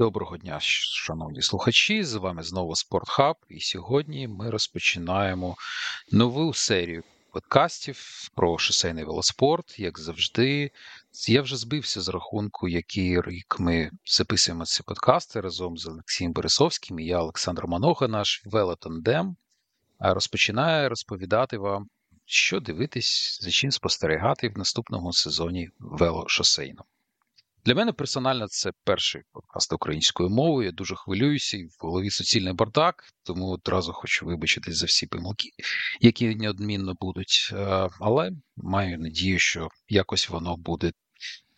Доброго дня, шановні слухачі. З вами знову Спортхаб, і сьогодні ми розпочинаємо нову серію подкастів про шосейний велоспорт. Як завжди, я вже збився з рахунку, який рік ми записуємо ці подкасти разом з Олексієм Борисовським і я, Олександр Манога, наш велотандем, розпочинає розповідати вам, що дивитись, за чим спостерігати в наступному сезоні велошосейному. Для мене персонально це перший подкаст українською мовою. Я дуже хвилююся і в голові суцільний бардак, тому одразу хочу вибачитись за всі помилки, які неодмінно будуть. Е, але маю надію, що якось воно буде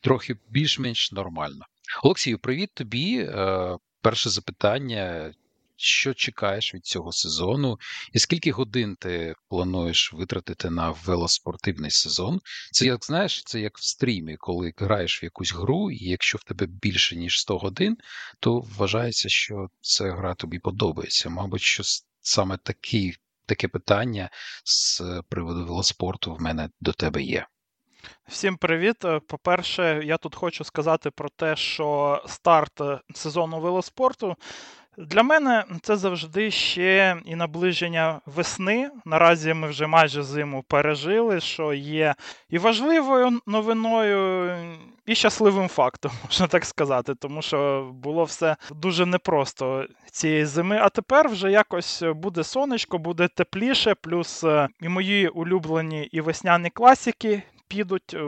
трохи більш-менш нормально. Олексію, привіт тобі. Е, перше запитання: що чекаєш від цього сезону, і скільки годин ти плануєш витратити на велоспортивний сезон? Це як знаєш, це як в стрімі, коли граєш в якусь гру, і якщо в тебе більше ніж 100 годин, то вважається, що ця гра тобі подобається. Мабуть, що саме такі, таке питання з приводу велоспорту в мене до тебе є. Всім привіт. По-перше, я тут хочу сказати про те, що старт сезону велоспорту для мене це завжди ще і наближення весни. Наразі ми вже майже зиму пережили, що є і важливою новиною, і щасливим фактом, можна так сказати, тому що було все дуже непросто цієї зими. А тепер вже якось буде сонечко, буде тепліше, плюс е, і мої улюблені і весняні класики підуть. Е,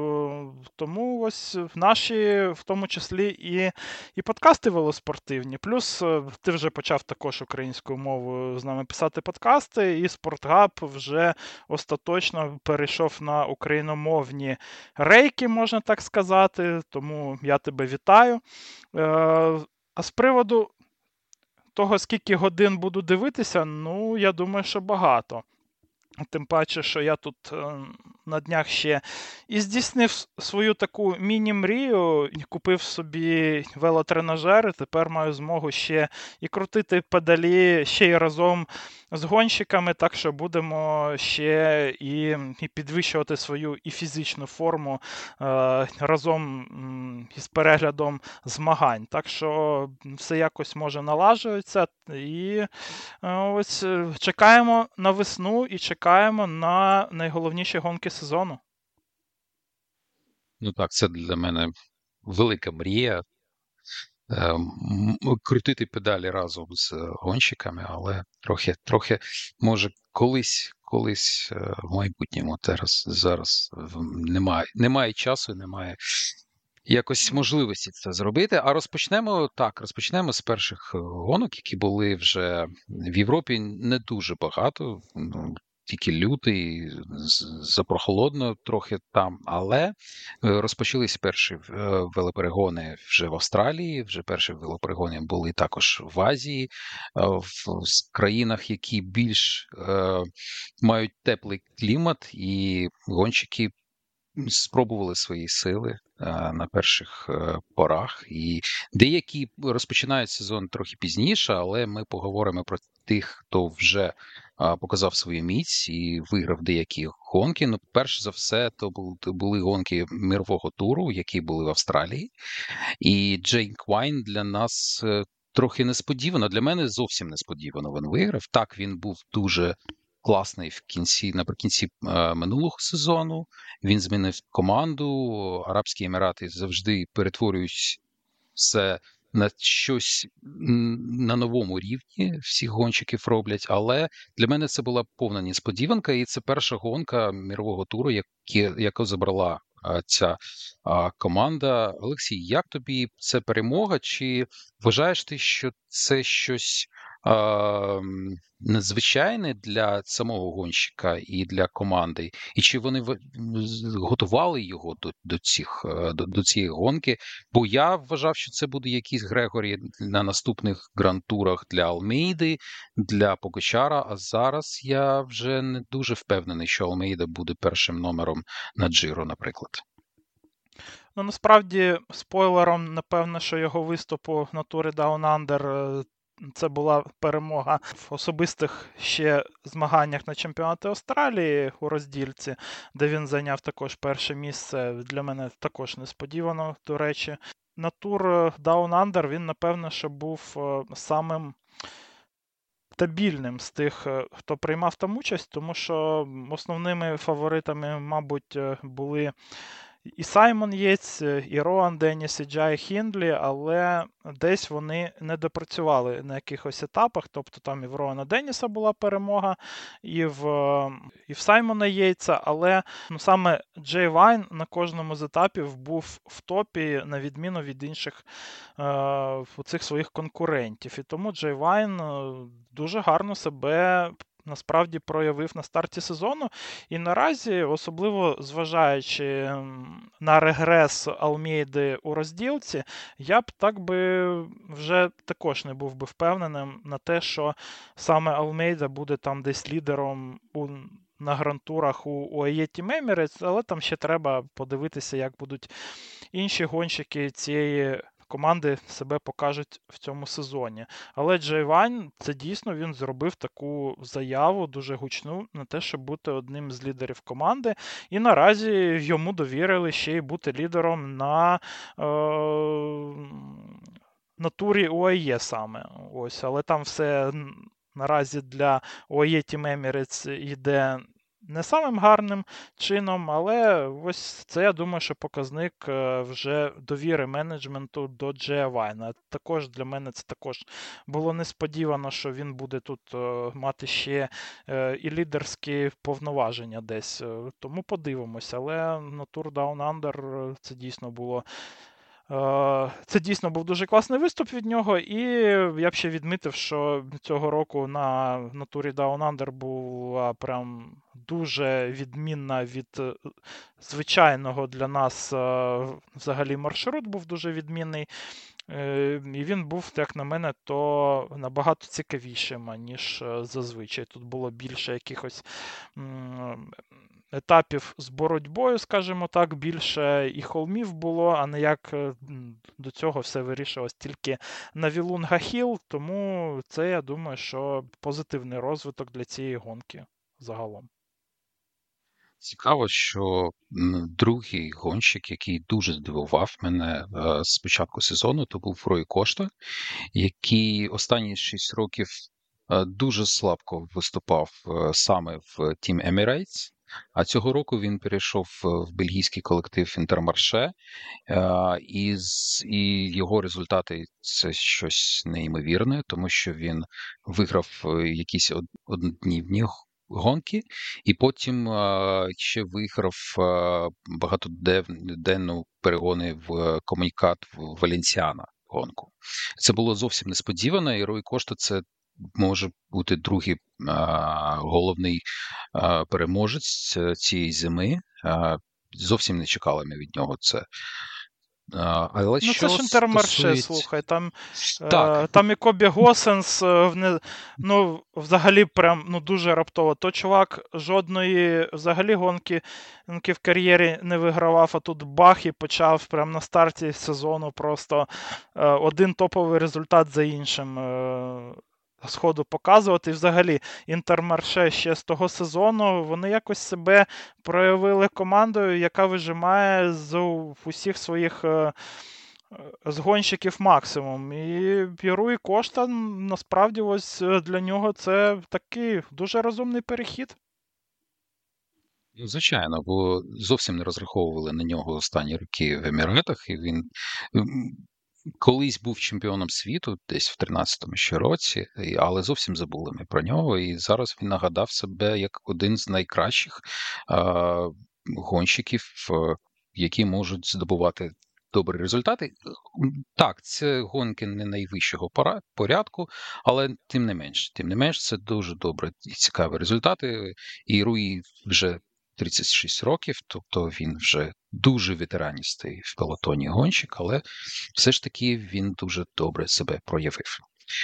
тому ось наші, в тому числі, і і подкасти велоспортивні. Плюс е, ти вже почав також українською мовою з нами писати подкасти, і Спортгаб вже остаточно перейшов на україномовні рейки, можна так сказати. Тому я тебе вітаю. Е, а з приводу того, скільки годин буду дивитися, ну, я думаю, що багато. Тим паче, що я тут на днях ще і здійснив свою таку міні-мрію, купив собі велотренажер, і тепер маю змогу ще і крутити педалі ще й разом з гонщиками, так що будемо ще і і підвищувати свою і фізичну форму е, разом із переглядом змагань. Так що все якось може налажується. І е, ось е, чекаємо на весну і чекаємо на найголовніші гонки сезону. Ну так, це для мене велика мрія. Ем, крутити педалі разом з гонщиками, але трохи, трохи, може, колись колись е, в майбутньому зараз зараз немає немає часу, немає якось можливості це зробити. А розпочнемо так, розпочнемо з перших гонок, які були вже в Європі не дуже багато. Тільки лютий, запрохолодно трохи там, але е, розпочались перші е, велоперегони вже в Австралії. Вже перші велоперегони були також в Азії, е, в країнах, які більш мають теплий клімат, і гонщики спробували свої сили на перших порах. І деякі розпочинають сезон трохи пізніше, але ми поговоримо про тих, хто вже показав свою міць і виграв деякі гонки. Ну, перш за все, то були гонки мирового туру, які були в Австралії. І Джей Вайн для нас е, трохи несподівано. Для мене зовсім несподівано він виграв. Так, він був дуже. Класний в кінці наприкінці е, минулого сезону. Він змінив команду. Арабські Емірати завжди перетворюють все на щось на новому рівні всіх гонщиків роблять. Але для мене це була повна несподіванка, і це перша гонка мірового туру, яку забрала ця команда. Олексій, як тобі це перемога? Чи вважаєш ти, що це щось надзвичайне для самого гонщика і для команди, і чи вони готували його до до, цих е, до, до цієї гонки? Бо я вважав, що це буде якийсь Грегорі на наступних грантурах для Алмейди, для Покочара. А зараз я вже не дуже впевнений, що Алмейда буде першим номером на Джиро, наприклад. Ну, насправді, спойлером, напевно, що його виступу на турі Down Under це була перемога в особистих ще змаганнях на чемпіонаті Австралії у роздільці, де він зайняв також перше місце. Для мене також несподівано, до речі. на тур Down Under він, напевно, що був самим стабільним з тих, хто приймав там участь, тому що основними фаворитами, мабуть, були і Саймон Єйтс, і Роан Деніс, і Джай Хіндлі, але десь вони не допрацювали на якихось етапах. Тобто там і в Роана Деніса була перемога, і в і в Саймона Єйтса, але ну, саме Джей Вайн на кожному з етапів був в топі, на відміну від інших е, цих своїх конкурентів. І тому Джей Вайн е, дуже гарно себе насправді проявив на старті сезону. І наразі, особливо зважаючи на регрес Алмейди у розділці, я б так би вже також не був би впевненим на те, що саме Алмейда буде там десь лідером у. На грантурах у Team Emirates, але там ще треба подивитися, як будуть інші гонщики цієї команди себе покажуть в цьому сезоні. Але Джей це дійсно він зробив таку заяву дуже гучну на те, щоб бути одним з лідерів команди. І наразі йому довірили ще й бути лідером на. Е- на турі ОАЄ саме. Ось, Але там все наразі для ОАЄ Team Emirates йде не самим гарним чином, але ось це я думаю, що показник е, вже довіри менеджменту до Джея Вайна. Також для мене це також було несподівано, що він буде тут е, мати ще е, і лідерські повноваження десь. Тому подивимося. Але на Tour Down Under це дійсно було. Це дійсно був дуже класний виступ від нього, і я б ще відмітив, що цього року на натурі Down Under була прям дуже відмінна від е, звичайного для нас е, взагалі маршрут був дуже відмінний. Е, і він був, як на мене, то набагато цікавішим, ніж зазвичай. Тут було більше якихось етапів з боротьбою, скажімо так, більше і холмів було, а не як е, до цього все вирішилось тільки на Вілунга Хіл. Тому це, я думаю, що позитивний розвиток для цієї гонки загалом. Цікаво, що другий гонщик, який дуже здивував мене е, з початку сезону, то був Рой Кошта, який останні 6 років е, дуже слабко виступав саме в Team Emirates. А цього року він перейшов в бельгійський колектив Інтермарше, і і його результати це щось неймовірне, тому що він виграв е, якісь одноднівні гонки, і потім ще виграв багатоденну перегони в комунікат Валенсіана гонку. Це було зовсім несподівано, і Рой Кошта це може бути другий а, головний а, переможець цієї зими. А, зовсім не чекали ми від нього це. Але ну, що це ж інтермарше, стосується... слухай. Там так. там і Кобі Госенс в ну, взагалі прям ну, дуже раптово. То чувак жодної взагалі гонки, гонки в кар'єрі не вигравав, а тут бах і почав прямо на старті сезону просто один топовий результат за іншим сходу показувати. І взагалі Інтермарше ще з того сезону вони якось себе проявили командою, яка вижимає з усіх своїх. Е, з гонщиків максимум. І Піру і Кошта насправді ось е, для нього це такий дуже розумний перехід. Ну, звичайно, бо зовсім не розраховували на нього останні роки в Еміратах, і він колись був чемпіоном світу, десь в 13-му ще році, але зовсім забули ми про нього. І зараз він нагадав себе як один з найкращих гонщиків, які можуть здобувати. Добрі результати. Так, це гонки не найвищого порядку, але тим не менш, тим не менш, це дуже добре і цікаві результати. І Руї вже 36 років, тобто він вже дуже ветераністий в пелотоні гонщик, але все ж таки він дуже добре себе проявив.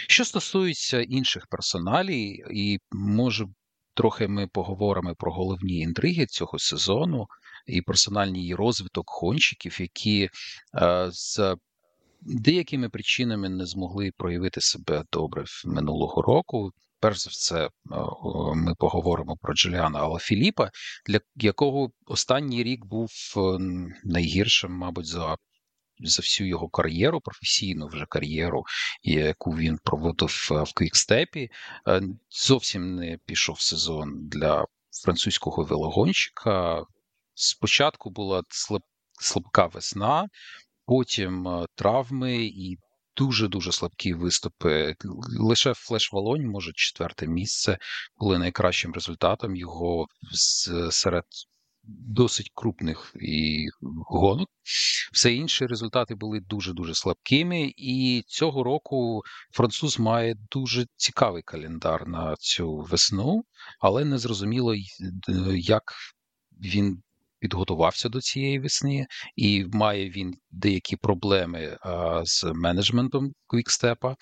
Що стосується інших персоналій, і може трохи ми поговоримо про головні інтриги цього сезону і персональний розвиток гонщиків, які е, з деякими причинами не змогли проявити себе добре минулого року. Перш за все, е, ми поговоримо про Джуліана Алафіліпа, для якого останній рік був е, найгіршим, мабуть, за за всю його кар'єру, професійну вже кар'єру, яку він проводив в Квікстепі. Зовсім не пішов сезон для французького велогонщика. Спочатку була слабка весна, потім травми і дуже-дуже слабкі виступи. Лише Флеш Волонь, може, четверте місце, були найкращим результатом його серед досить крупних і гонок. Все інші результати були дуже-дуже слабкими, і цього року француз має дуже цікавий календар на цю весну, але не зрозуміло, як він підготувався до цієї весни, і має він деякі проблеми а, з менеджментом Квікстепа.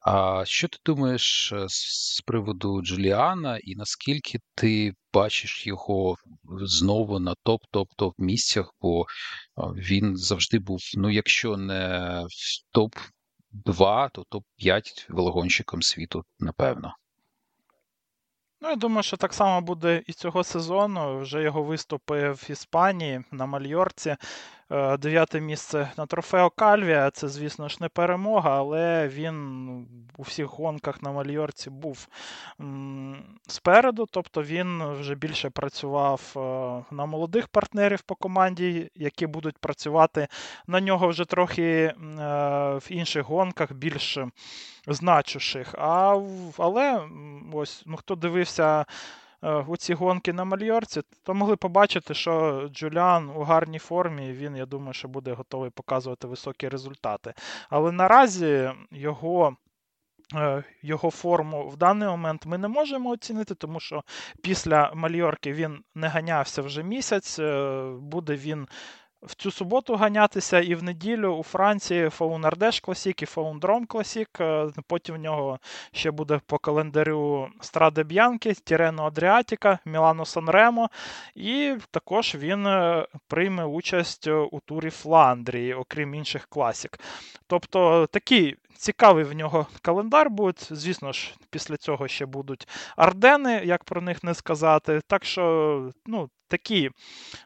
А що ти думаєш е, з приводу Джуліана, і наскільки ти бачиш його знову на топ-топ-топ місцях? Бо він завжди був, ну якщо не в топ 2 то топ 5 велогонщиком світу, напевно. Ну, я думаю, що так само буде і цього сезону. Вже його виступи в Іспанії на Мальорці. Е, дев'яте місце на трофео Кальвія. Це, звісно ж, не перемога, але він у всіх гонках на Мальорці був спереду. Тобто він вже більше працював е, на молодих партнерів по команді, які будуть працювати на нього вже трохи е, в інших гонках, більш значущих. А, Але ось ну, хто дивився. Е, у ці гонки на Мальорці, то могли побачити, що Джуліан у гарній формі, він, я думаю, що буде готовий показувати високі результати. Але наразі його. Е, його форму в даний момент ми не можемо оцінити, тому що після Мальорки він не ганявся вже місяць. Е, буде він в цю суботу ганятися і в неділю у Франції Фаун Ардеш Класік і Фаун Дром Класік. Потім в нього ще буде по календарю Страде Б'янки, Тірено Адріатіка, Мілано Санремо. І також він е, прийме участь у турі Фландрії, окрім інших класік. Тобто такий. Цікавий в нього календар буде. Звісно ж, після цього ще будуть Ардени, як про них не сказати. Так що, ну, такі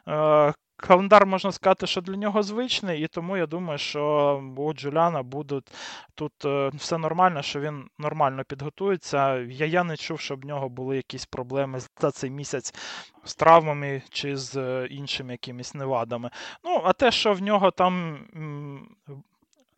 е, Календар можна сказати, що для нього звичний, і тому я думаю, що у Джуляна буде тут е, все нормально, що він нормально підготується. Я я не чув, щоб в нього були якісь проблеми за цей місяць з травмами чи з е, іншими якимись невадами. Ну, а те, що в нього там.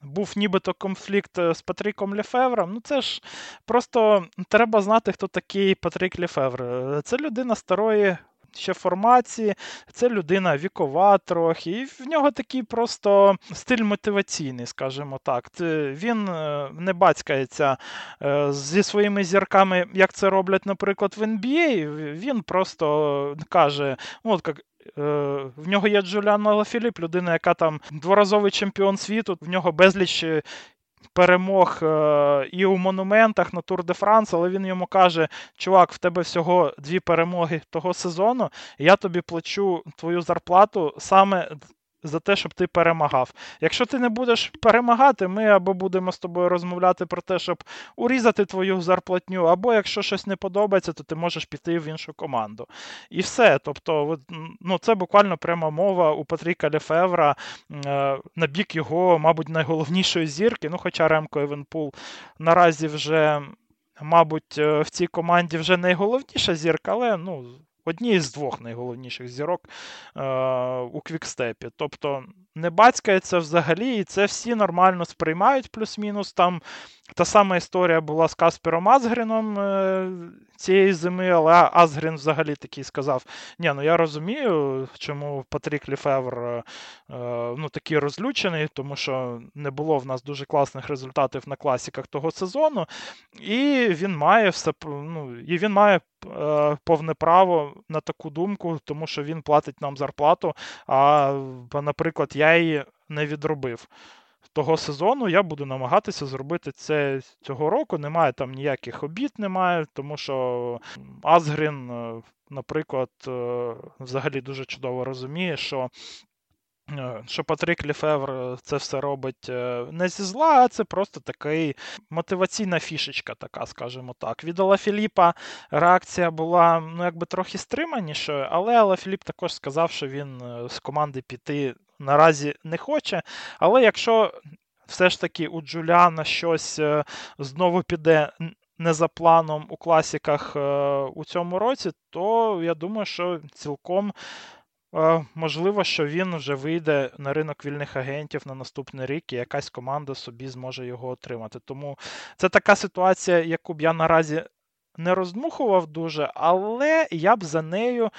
Був нібито конфлікт е, з Патріком Лефевром. Ну це ж просто треба знати, хто такий Патрік Лефевр. Це людина старої ще формації. Це людина вікова трохи, і в нього такий просто стиль мотиваційний, скажімо так. Він е, не бацькається е, зі своїми зірками, як це роблять, наприклад, в NBA. Він просто каже: ну, от як. Е, в нього є Джуліан Лафіліп, людина, яка там дворазовий чемпіон світу, в нього безліч перемог е, і у монументах на Тур де Франс, але він йому каже: Чувак, в тебе всього дві перемоги того сезону, я тобі плачу твою зарплату саме за те, щоб ти перемагав. Якщо ти не будеш перемагати, ми або будемо з тобою розмовляти про те, щоб урізати твою зарплатню, або якщо щось не подобається, то ти можеш піти в іншу команду. І все. Тобто, ну, це буквально пряма мова у Патріка Лефевра е, на бік його, мабуть, найголовнішої зірки. Ну, хоча Ремко Евенепул наразі вже. Мабуть, е, в цій команді вже найголовніша зірка, але ну, одній з двох найголовніших зірок е, у квікстепі. Тобто не цацькається взагалі, і це всі нормально сприймають, плюс-мінус. Там та сама історія була з Каспером Азгріном е, цієї зими, але Азгрін взагалі такий сказав: ні, ну я розумію, чому Патрік Ліфевр е, ну, такий розлючений, тому що не було в нас дуже класних результатів на класіках того сезону. І він має все ну, і він має е, повне право на таку думку, тому що він платить нам зарплату. А, наприклад, я її не відробив. Того сезону я буду намагатися зробити це цього року. Немає там ніяких обід, немає, тому що Азгрін, е, наприклад, е, взагалі дуже чудово розуміє, що Е, що Патрік Ліфевр це все робить не зі зла, а це просто такий мотиваційна фішечка, така, скажімо так. Від Алла Філіпа реакція була ну, якби трохи стриманішою, але Алла Філіп також сказав, що він з команди піти наразі не хоче. Але якщо все ж таки у Джуліана щось е, знову піде не за планом у класіках у цьому році, то я думаю, що цілком. Можливо, що він вже вийде на ринок вільних агентів на наступний рік, і якась команда собі зможе його отримати. Тому це така ситуація, яку б я наразі не роздмухував дуже, але я б за нею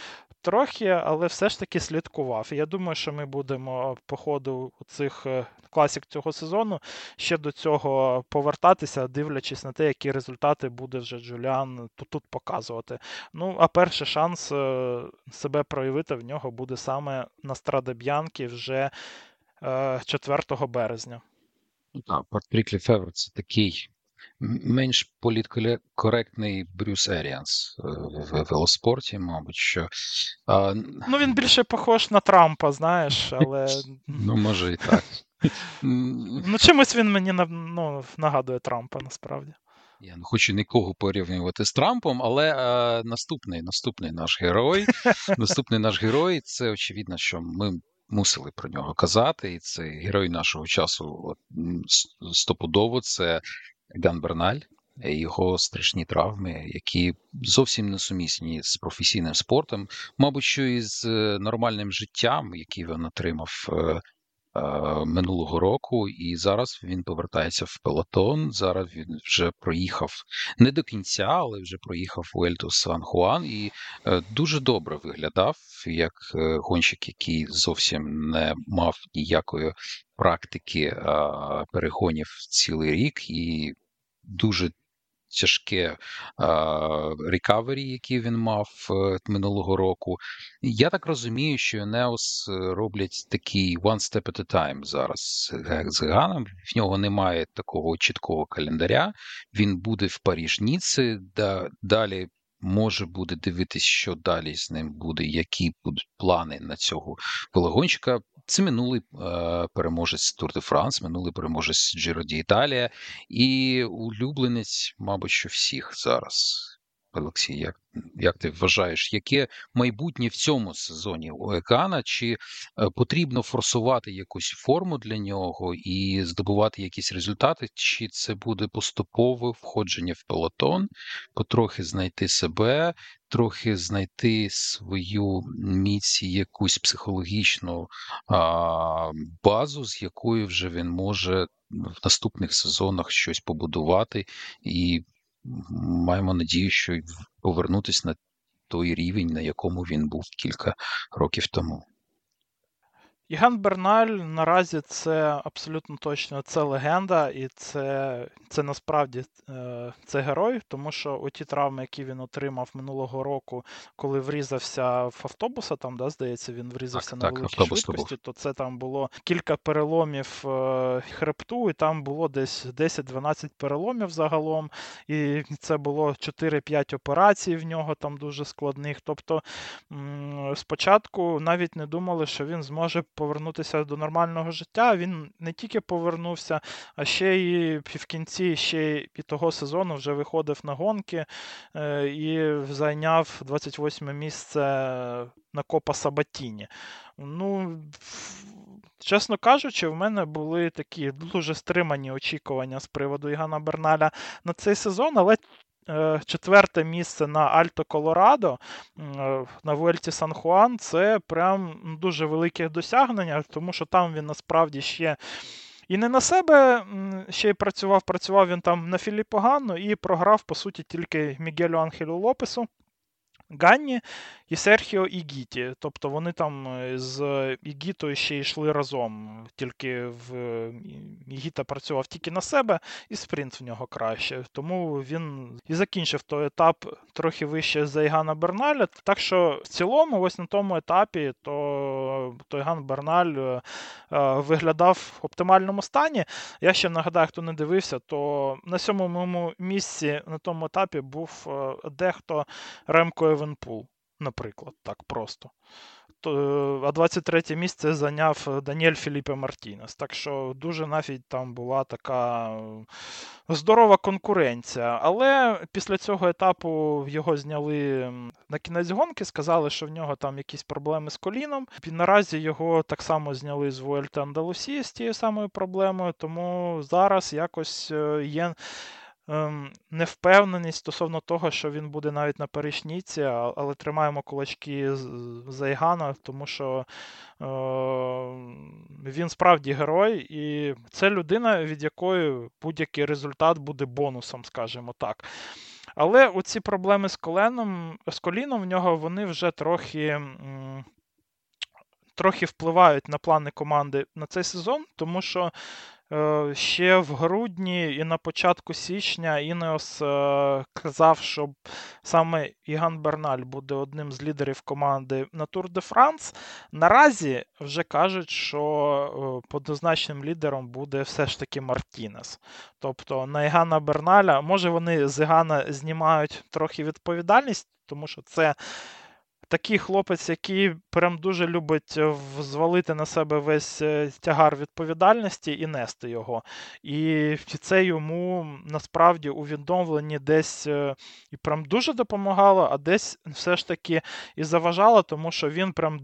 трохи, але все ж таки слідкував. Я думаю, що ми будемо по ходу цих е, класік цього сезону ще до цього повертатися, дивлячись на те, які результати буде вже Джуліан тут, показувати. Ну, а перший шанс е, себе проявити в нього буде саме на Страдеб'янки вже 4 е, березня. Так, Патрік Лефевр це такий менш політкоректний Брюс Еріанс е, в велоспорті, мабуть. що... А... Ну, він більше похож на Трампа, знаєш, але. Ну, може і так. Ну, чимось він мені ну, нагадує Трампа насправді. Я не хочу нікого порівнювати з Трампом, але а, наступний наступний наш герой. Наступний наш герой це очевидно, що ми мусили про нього казати, і це герой нашого часу стопудово. Це Ган Берналь, його страшні травми, які зовсім не сумісні з професійним спортом, мабуть, що і з е, нормальним життям, який він отримав Е, минулого року, і зараз він повертається в пелотон. Зараз він вже проїхав не до кінця, але вже проїхав Уельту Сан Хуан і е, дуже добре виглядав як е, гонщик, який зовсім не мав ніякої практики перегонів цілий рік і дуже тяжке recovery, який він мав е, минулого року. Я так розумію, що Інеос е, роблять такий one step at a time зараз з Ганом. В нього немає такого чіткого календаря. Він буде в Паріж Ніці, да, далі. Може буде дивитись, що далі з ним буде, які будуть плани на цього велогонщика. Це минулий е, переможець Тур де Франс, минулий переможець Джиро Італія і улюбленець, мабуть, що всіх зараз. Олексій, як як ти вважаєш, яке майбутнє в цьому сезоні у Екана? Чи е, потрібно форсувати якусь форму для нього і здобувати якісь результати? Чи це буде поступове входження в пелотон, потрохи знайти себе, трохи знайти свою міць, якусь психологічну а, базу, з якою вже він може в наступних сезонах щось побудувати і маємо надію, що повернутися на той рівень, на якому він був кілька років тому. Іган Берналь наразі це абсолютно точно це легенда, і це це насправді е, це герой, тому що оті травми, які він отримав минулого року, коли врізався в автобуса, там, да, здається, він врізався так, на так, великій швидкості, то це там було кілька переломів е, хребту, і там було десь 10-12 переломів загалом. І це було 4-5 операцій в нього там дуже складних. Тобто спочатку навіть не думали, що він зможе повернутися до нормального життя. Він не тільки повернувся, а ще й в кінці ще і того сезону вже виходив на гонки е, і зайняв 28 місце на Копа Сабатіні. Ну, Чесно кажучи, в мене були такі дуже стримані очікування з приводу Ігана Берналя на цей сезон, але четверте місце на Альто Колорадо е, на Вуельті Сан Хуан це прям дуже велике досягнення, тому що там він насправді ще. І не на себе ще й працював, працював він там на Філіппо Ганну і програв, по суті, тільки Мігелю Анхелю Лопесу. Ганні і Серхіо Ігіті. Тобто вони там е, з Ігітою ще йшли разом. Тільки в Ігіта працював тільки на себе, і спринт в нього краще. Тому він і закінчив той етап трохи вище за Ігана Берналя. Так що в цілому, ось на тому етапі, то, Іган Берналь е, е, виглядав в оптимальному стані. Я ще нагадаю, хто не дивився, то на сьомому місці на тому етапі був дехто Ремко Евенпул наприклад, так просто. а 23 місце зайняв Даніель Філіпе Мартінес. Так що дуже навіть там була така здорова конкуренція. Але після цього етапу його зняли на кінець гонки, сказали, що в нього там якісь проблеми з коліном. І наразі його так само зняли з Вуельти Андалусії з тією самою проблемою, тому зараз якось е, є. Ем, невпевненість стосовно того, що він буде навіть на перешніці, але тримаємо кулачки за Ігана, тому що е, він справді герой, і це людина, від якої будь-який результат буде бонусом, скажімо так. Але оці проблеми з коленом, з коліном в нього вони вже трохи. Трохи впливають на плани команди на цей сезон, тому що ще в грудні і на початку січня Інеос е, казав, що саме Іган Берналь буде одним з лідерів команди на Тур де Франс. Наразі вже кажуть, що е, однозначним лідером буде все ж таки Мартінес. Тобто на Ігана Берналя, може вони з Ігана знімають трохи відповідальність, тому що це такий хлопець, який прям дуже любить е, звалити на себе весь е, тягар відповідальності і нести його. І це йому насправді у відновленні десь е, і прям дуже допомагало, а десь все ж таки і заважало, тому що він прям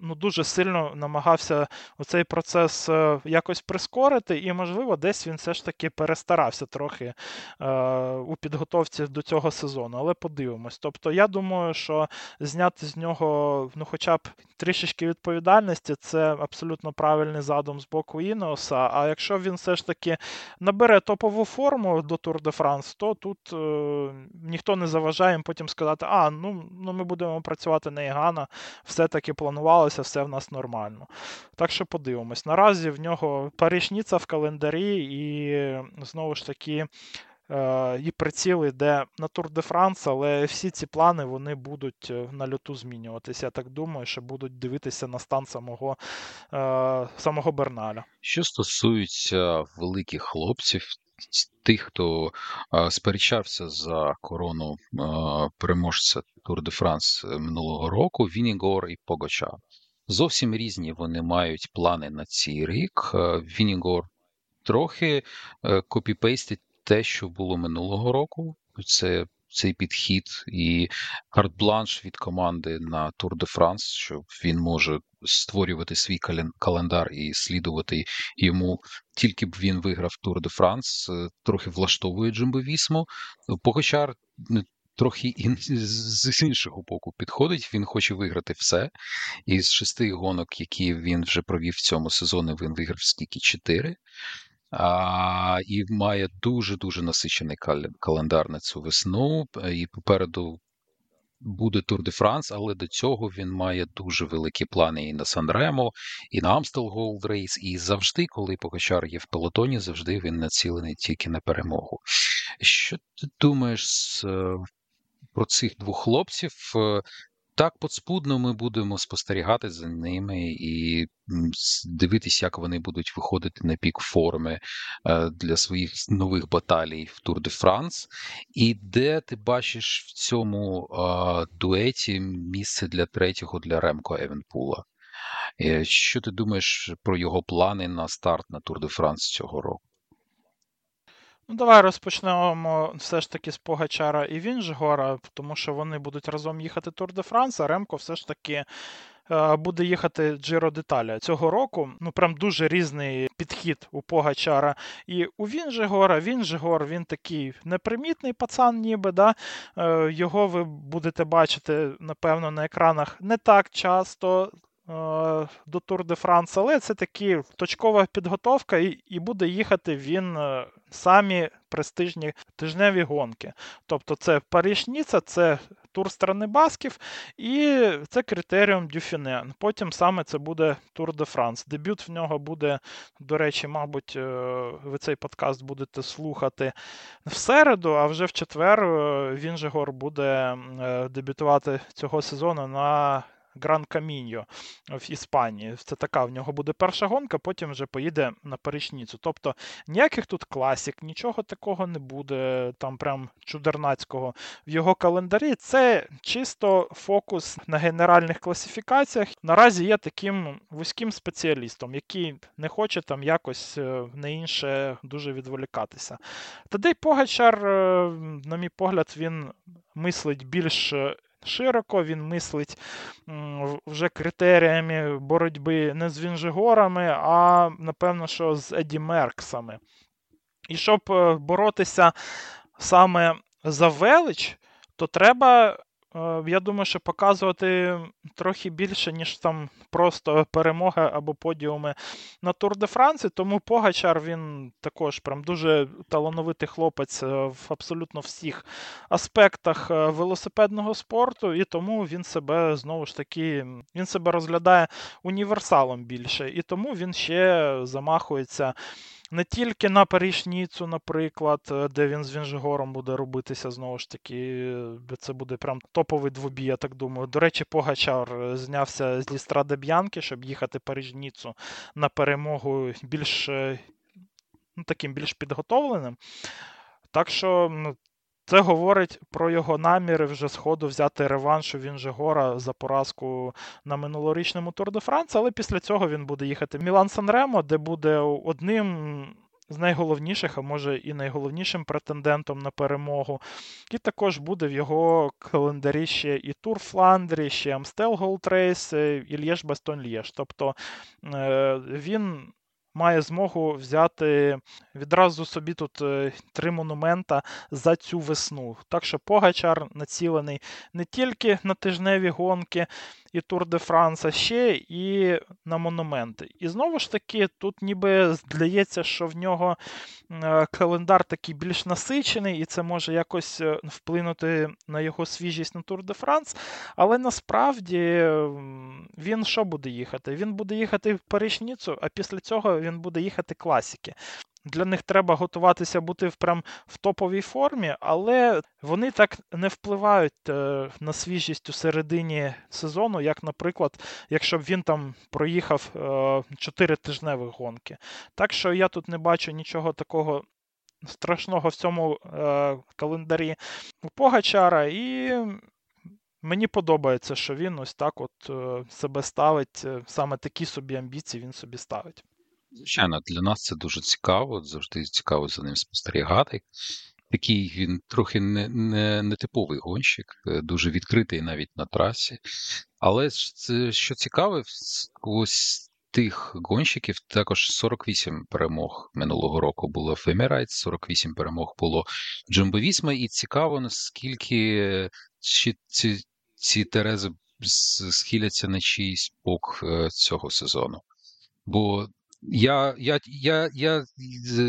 ну, дуже сильно намагався цей процес якось прискорити, і, можливо, десь він все ж таки перестарався трохи е, у підготовці до цього сезону. Але подивимось. Тобто, я думаю, що зняти з нього ну, хоча б трішечки відповідальності, це абсолютно правильний задум з боку Інеоса. А якщо він все ж таки набере топову форму до Тур де Франс, то тут е, ніхто не заважає їм потім сказати, а, ну, ну ми будемо працювати на Ігана, все-таки планувалося, все в нас нормально. Так що подивимось. Наразі в нього Парішніця в календарі, і знову ж таки і приціл йде на Тур де Франс, але всі ці плани вони будуть е, на льоту змінюватися. Я так думаю, що будуть дивитися на стан самого е, самого Берналя. Що стосується великих хлопців, тих, хто сперечався за корону переможця Тур де Франс минулого року, Вінгегор і Погачар. Зовсім різні вони мають плани на цей рік. Вінгегор трохи копіпейстить те, що було минулого року. Це цей підхід і карт-бланш від команди на Тур де Франс, що він може створювати свій календар і слідувати йому, тільки б він виграв Тур де Франс, трохи влаштовує Джимбо Вісму. Погочар трохи з іншого боку підходить. Він хоче виграти все. І з шести гонок, які він вже провів в цьому сезоні, він виграв скільки чотири а, і має дуже-дуже насичений календар на цю весну. І попереду буде Тур де Франс, але до цього він має дуже великі плани і на Сан-Ремо, і на Амстел Голд Рейс. І завжди, коли Погачар є в пелотоні, завжди він націлений тільки на перемогу. Що ти думаєш е, про цих двох хлопців? Е, так, подспудно ми будемо спостерігати за ними і дивитися, як вони будуть виходити на пік форми е, для своїх нових баталій в Тур де Франс. І де ти бачиш в цьому дуеті місце для третього для Ремко Евенепула? Е, що ти думаєш про його плани на старт на Тур де Франс цього року? Ну, Давай розпочнемо все ж таки з Погачара і Вінжегора, тому що вони будуть разом їхати Тур де Франс, а Ремко все ж таки е, буде їхати Джиро д'Італія. Цього року ну прям дуже різний підхід у Погачара і у Вінжегора. Вінжегор він такий непримітний пацан, ніби. да? Е, його ви будете бачити, напевно, на екранах не так часто. Е, до Тур де Франс, але це такі точкова підготовка, і і буде їхати він е, самі престижні тижневі гонки. Тобто це Париж-Ніца, це тур страни Басків, і це критеріум Дюфіне. Потім саме це буде Тур де Франс. Дебют в нього буде, до речі, мабуть, е, ви цей подкаст будете слухати в середу, а вже в четвер він же гор буде дебютувати цього сезону на Гран Каміньо в Іспанії. Це така в нього буде перша гонка, потім вже поїде на Перечніцу. Тобто ніяких тут класік, нічого такого не буде, там прям чудернацького в його календарі. Це чисто фокус на генеральних класифікаціях. Наразі є таким вузьким спеціалістом, який не хоче там якось е, на інше дуже відволікатися. Тадей Погачар, е, на мій погляд, він мислить більш е, широко, він мислить вже критеріями боротьби не з Вінжигорами, а напевно, що з Еді Мерксами. І щоб боротися саме за велич, то треба Е, я думаю, що показувати трохи більше, ніж там просто перемоги або подіуми на Тур де Франції. Тому Погачар він також прям дуже талановитий хлопець е, в абсолютно всіх аспектах е, велосипедного спорту, і тому він себе знову ж таки він себе розглядає універсалом більше. І тому він ще замахується не тільки на Паріж-Ніцу, наприклад, е, де він з Вінжигором буде робитися знову ж таки. Це буде прям топовий двобій, я так думаю. До речі, Погачар е, знявся з Лістраде Б'янки, щоб їхати Паріж-Ніцу на перемогу більш е, ну, таким більш підготовленим. Так що ну, це говорить про його наміри вже сходу взяти реванш у Вінжегора за поразку на минулорічному Тур де Франс, але після цього він буде їхати в Мілан Санремо, де буде одним. З найголовніших, а може і найголовнішим претендентом на перемогу. І також буде в його календарі ще і Тур Фландрі, ще Амстел Голд і Лєш Бастон Лєш. Тобто е, він має змогу взяти відразу собі тут е, три монумента за цю весну. Так що Погачар націлений не тільки на тижневі гонки і Тур де Франс, а ще і на монументи. І знову ж таки, тут ніби здається, що в нього е, календар такий більш насичений, і це може якось е, вплинути на його свіжість на Тур де Франс. Але насправді він що буде їхати? Він буде їхати в Париж-Ніцу, а після цього він буде їхати класики. Для них треба готуватися бути в прям в топовій формі, але вони так не впливають е, на свіжість у середині сезону, як, наприклад, якщо б він там проїхав е, 4 тижневих гонки. Так що я тут не бачу нічого такого. Страшного в цьому е, календарі у Погачара, і мені подобається, що він ось так от е, себе ставить, е, саме такі собі амбіції він собі ставить. Звичайно, для нас це дуже цікаво, завжди цікаво за ним спостерігати. Такий він трохи не, не, не типовий гонщик, е, дуже відкритий навіть на трасі. Але що цікаве, ось тих гонщиків також 48 перемог минулого року було в Emirates, 48 перемог було Jumbo і цікаво, наскільки ці, ці, ці Терези схиляться на чийсь бок е, цього сезону. Бо я я, я, я,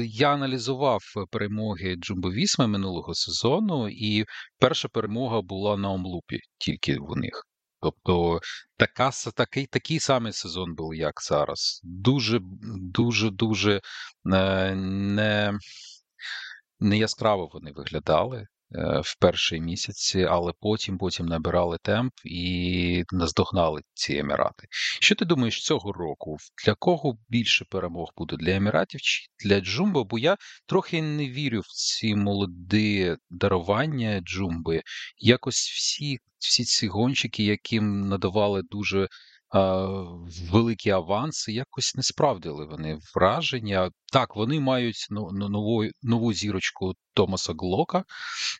я аналізував перемоги Джумбо Вісми минулого сезону, і перша перемога була на Омлупі тільки в них. Тобто така, такий такий самий сезон був, як зараз. Дуже, дуже, дуже е, не, не яскраво вони виглядали. Е, в першій місяці, але потім потім набирали темп і наздогнали ці емірати. Що ти думаєш цього року? Для кого більше перемог буде? Для еміратів чи для Джумбо? Бо я трохи не вірю в ці молоді дарування Джумби. Якось всі всі ці гонщики, яким надавали дуже великі аванси, якось не справдили вони враження. Так, вони мають нову нову зірочку Томаса Глока,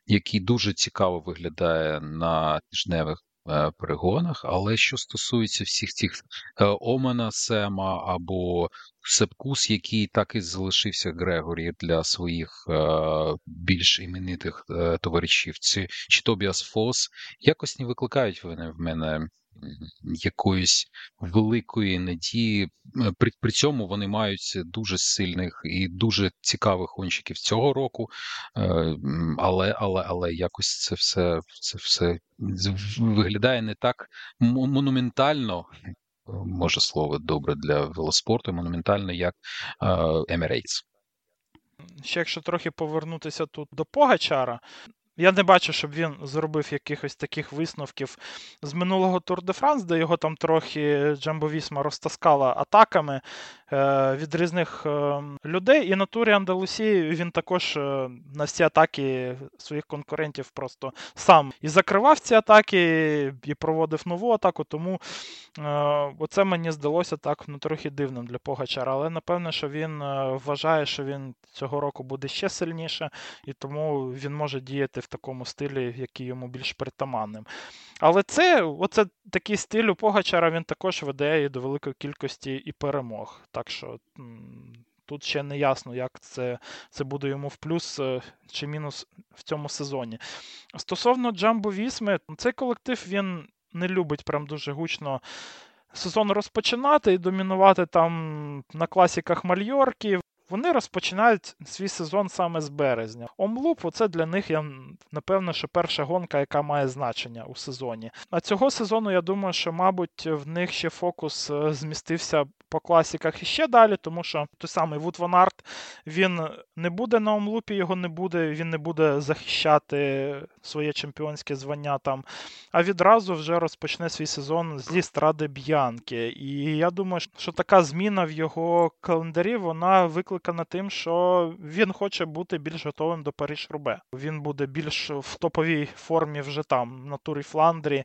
який дуже цікаво виглядає на тижневих е, перегонах. Але що стосується всіх цих е, Омена Сема або Сепкус, який так і залишився Грегорі для своїх е, більш іменитих товаришів, чи Тобіас Фос, якось не викликають вони в мене якоїсь великої надії. Е, при, при цьому вони мають дуже сильних і дуже цікавих гонщиків цього року, е, але але, але якось це все це все виглядає не так монументально. Може слово добре для велоспорту, монументально, як Emirates. Ще якщо трохи повернутися тут до Погачара, Я не бачу, щоб він зробив якихось таких висновків. З минулого Тур де Франс, де його там трохи Джамбо Вісма розтаскала атаками від різних е, людей. І на турі Андалусії він також е, на всі атаки своїх конкурентів просто сам і закривав ці атаки, і проводив нову атаку. Тому е, оце мені здалося так ну, трохи дивним для Погачара. Але напевне, що він е, вважає, що він цього року буде ще сильніше, і тому він може діяти в такому стилі, який йому більш притаманним. Але це оце такий стиль у Погачара він також веде і до великої кількості і перемог. Так що тут ще не ясно, як це це буде йому в плюс е, чи мінус в цьому сезоні. Стосовно Джамбо Вісми, цей колектив він не любить прям дуже гучно. Сезон розпочинати і домінувати там на класіках Мальорки. Вони розпочинають свій сезон саме з березня. Омлуп, оце для них я напевно, що перша гонка, яка має значення у сезоні. А цього сезону я думаю, що, мабуть, в них ще фокус е, змістився по класіках іще далі, тому що той самий Ваут Ван Арт, він не буде на омлупі, його не буде, він не буде захищати своє чемпіонське звання там, а відразу вже розпочне свій сезон зі стради Б'янки. І я думаю, що така зміна в його календарі вона викликана тим, що він хоче бути більш готовим до Париж-Рубе. Він буде більш в топовій формі вже там, на турі Фландрі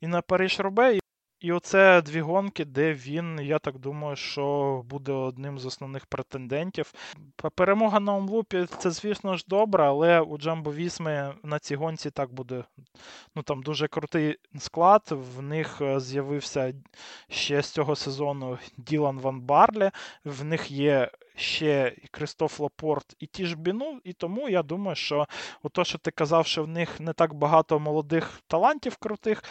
і на Париж-Рубе. І оце дві гонки, де він, я так думаю, що буде одним з основних претендентів. Перемога на Омлупі це, звісно ж, добре, але у Джамбо Вісми на цій гонці так буде ну там дуже крутий склад. В них е, з'явився ще з цього сезону Ділан Ван Барлі, в них є. Ще і Кристоф Лапорт, і ті ж Біну, і тому я думаю, що то, що ти казав, що в них не так багато молодих талантів крутих,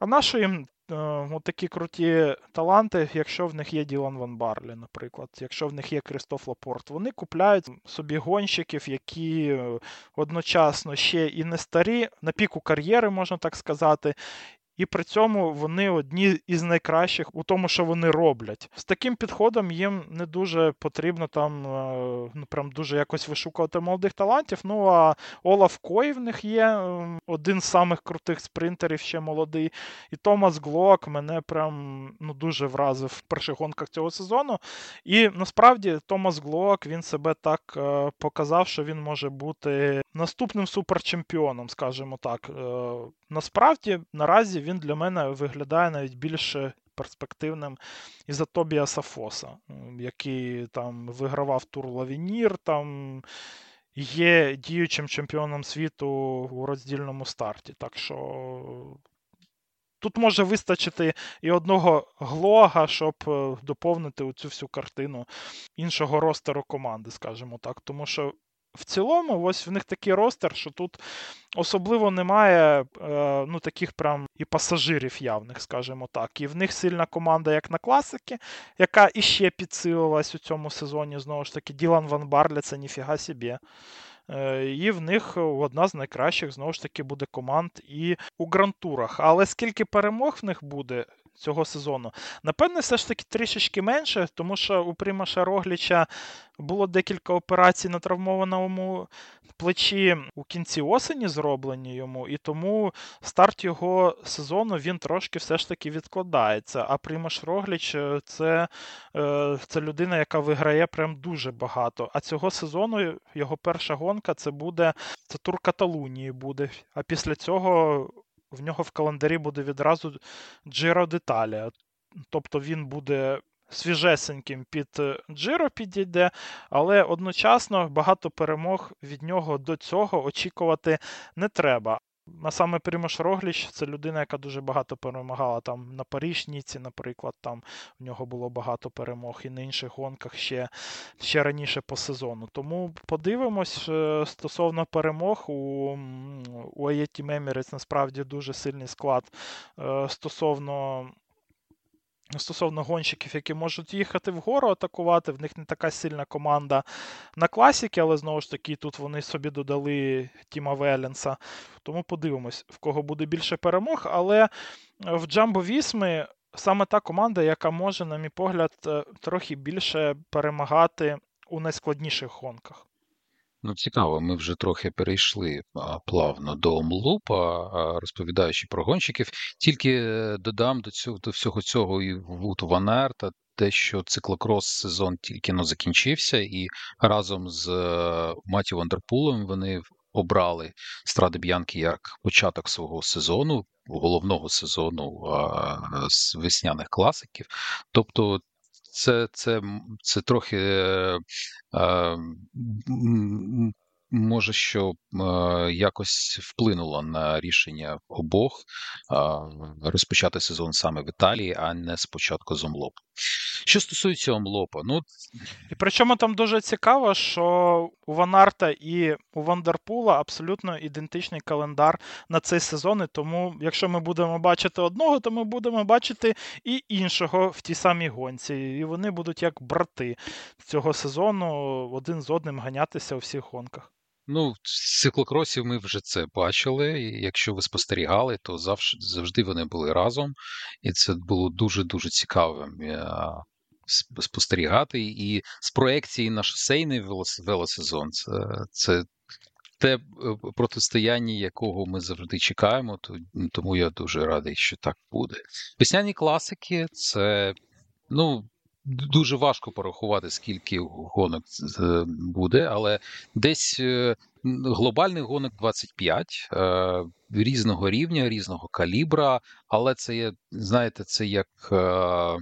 а нащо їм е, такі круті таланти, якщо в них є Ділан Ван Барлі, наприклад, якщо в них є Кристоф Лапорт, вони купляють собі гонщиків, які е, одночасно ще і не старі, на піку кар'єри, можна так сказати, і при цьому вони одні із найкращих у тому, що вони роблять. З таким підходом їм не дуже потрібно там е, ну прям дуже якось вишукувати молодих талантів. Ну а Олаф Кой в них є один з самих крутих спринтерів, ще молодий. І Томас Глок мене прям ну дуже вразив в перших гонках цього сезону. І насправді Томас Глок він себе так е, показав, що він може бути наступним суперчемпіоном, скажімо так. Е, насправді наразі він для мене виглядає навіть більше перспективним із-за Тобіаса Фоса, який там вигравав тур Лавінір, там є діючим чемпіоном світу у роздільному старті. Так що. Тут може вистачити і одного глога, щоб е, доповнити оцю всю картину іншого ростеру команди, скажімо так. Тому що в цілому, ось в них такий ростер, що тут особливо немає е, ну, таких прям і пасажирів явних, скажімо так. І в них сильна команда, як на класики, яка іще підсилилась у цьому сезоні. Знову ж таки, Ділан Ван Барлі це ніфіга собі. Е, і в них одна з найкращих, знову ж таки, буде команд і у грантурах. Але скільки перемог в них буде, цього сезону. Напевне, все ж таки трішечки менше, тому що у Примаша Рогліча було декілька операцій на травмованому плечі у кінці осені зроблені йому, і тому старт його сезону він трошки все ж таки відкладається. А Примаш Рогліч е, це, е, це людина, яка виграє прям дуже багато. А цього сезону його перша гонка це буде це тур Каталунії буде. А після цього в нього в календарі буде відразу Джиро Деталія. Тобто він буде свіжесеньким під Джиро підійде, але одночасно багато перемог від нього до цього очікувати не треба. А саме Прimož Рогліч це людина, яка дуже багато перемагала там на Паріжніці, наприклад, там в нього було багато перемог і на інших гонках ще ще раніше по сезону. Тому подивимось е, стосовно перемог у у Аєті Мемірець насправді дуже сильний склад е, стосовно Стосовно гонщиків, які можуть їхати вгору атакувати, в них не така сильна команда на класіки, але знову ж таки, тут вони собі додали Тіма Веленса. Тому подивимось, в кого буде більше перемог. Але в Джамбо Вісми саме та команда, яка може, на мій погляд, е, трохи більше перемагати у найскладніших гонках. Ну, цікаво, ми вже трохи перейшли плавно до Омлупа, розповідаючи про гонщиків. Тільки е, додам до цього до всього цього і Вут Ван Арта, те, що циклокрос сезон тільки но закінчився, і разом з е, Матьє Вандерпулем вони обрали Страде Б'янке як початок свого сезону, головного сезону а, з весняних класиків. Тобто це це, це трохи е, може, що якось вплинуло на рішення обох розпочати сезон саме в Італії, а не спочатку з омлопу. Що стосується омлопа, ну і причому там дуже цікаво, що у Ванарта і у Вандерпула абсолютно ідентичний календар на цей сезон. І тому, якщо ми будемо бачити одного, то ми будемо бачити і іншого в тій самій гонці. І вони будуть як брати цього сезону один з одним ганятися у всіх гонках. Ну, з циклокросів ми вже це бачили. Якщо ви спостерігали, то завжди завжди вони були разом, і це було дуже дуже цікавим спостерігати. І з проекції на шосейний велосезон це, це те е, протистояння, якого ми завжди чекаємо. Тому я дуже радий, що так буде. Весняні класики це ну. Дуже важко порахувати, скільки гонок буде, але десь глобальний глобальних гонок 25 е, різного рівня, різного калібра. Але це є, знаєте, це як е,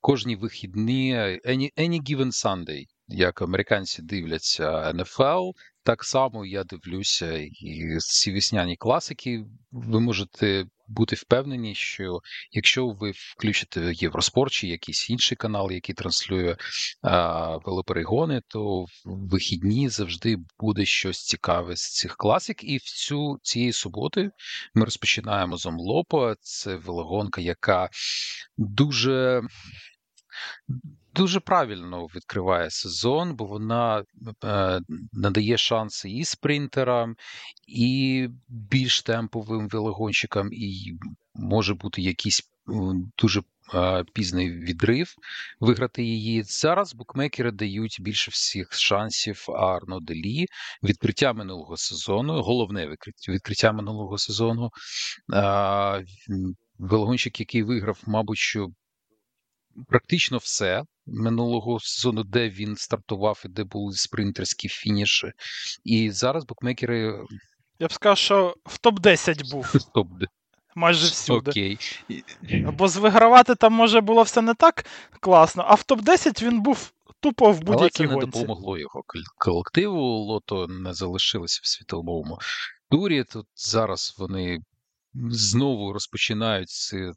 кожні вихідні any, any given Sunday, як американці дивляться NFL, так само я дивлюся і ці весняні класики. Ви можете бути впевнені, що якщо ви включите Євроспорт чи якийсь інший канал, який транслює а, велоперегони, то в вихідні завжди буде щось цікаве з цих класик. І в цю цієї суботи ми розпочинаємо з Омлопа. Це велогонка, яка дуже дуже правильно відкриває сезон, бо вона е, надає шанси і спринтерам, і більш темповим велогонщикам, і може бути якийсь дуже е, пізний відрив виграти її. Зараз букмекери дають більше всіх шансів Арно Делі. Відкриття минулого сезону, головне відкриття минулого сезону. Е, велогонщик, який виграв, мабуть, що практично все минулого сезону, де він стартував і де були спринтерські фініші. І зараз букмекери. Я б сказав, що в топ-10 був. топ Майже всюди. Окей. Бо звигравати там може було все не так класно, а в топ-10 він був тупо в будь-якій Але це не допомогло його колективу. Лото не залишилося в світовому турі. Тут зараз вони знову розпочинають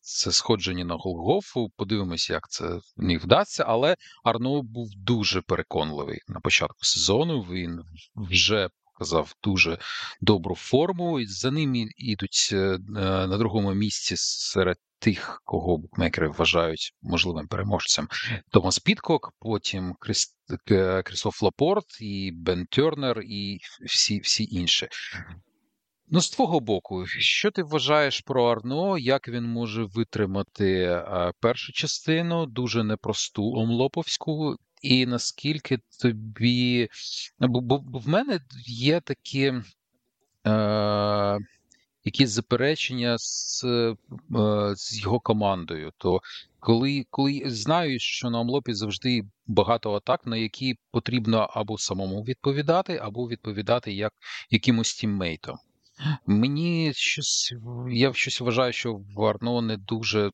це, сходження на Голгофу. Подивимося, як це в них вдасться. Але Арно був дуже переконливий на початку сезону. Він вже показав дуже добру форму. За ним ідуть е, на другому місці серед. Тих, кого букмекери вважають можливим переможцем, Томас Підкок, потім Кріс... Крістоф Лапорт, і Бен Тернер, і всі всі інші. Ну, з твого боку, що ти вважаєш про Арно? Як він може витримати першу частину, дуже непросту омлоповську, і наскільки тобі. Бо, бо, бо в мене є такі е, якісь заперечення з е, з його командою. То коли коли знаю, що на омлопі завжди багато атак, на які потрібно або самому відповідати, або відповідати як якимось тіммейтом. Мені щось я щось вважаю, що в Арно не дуже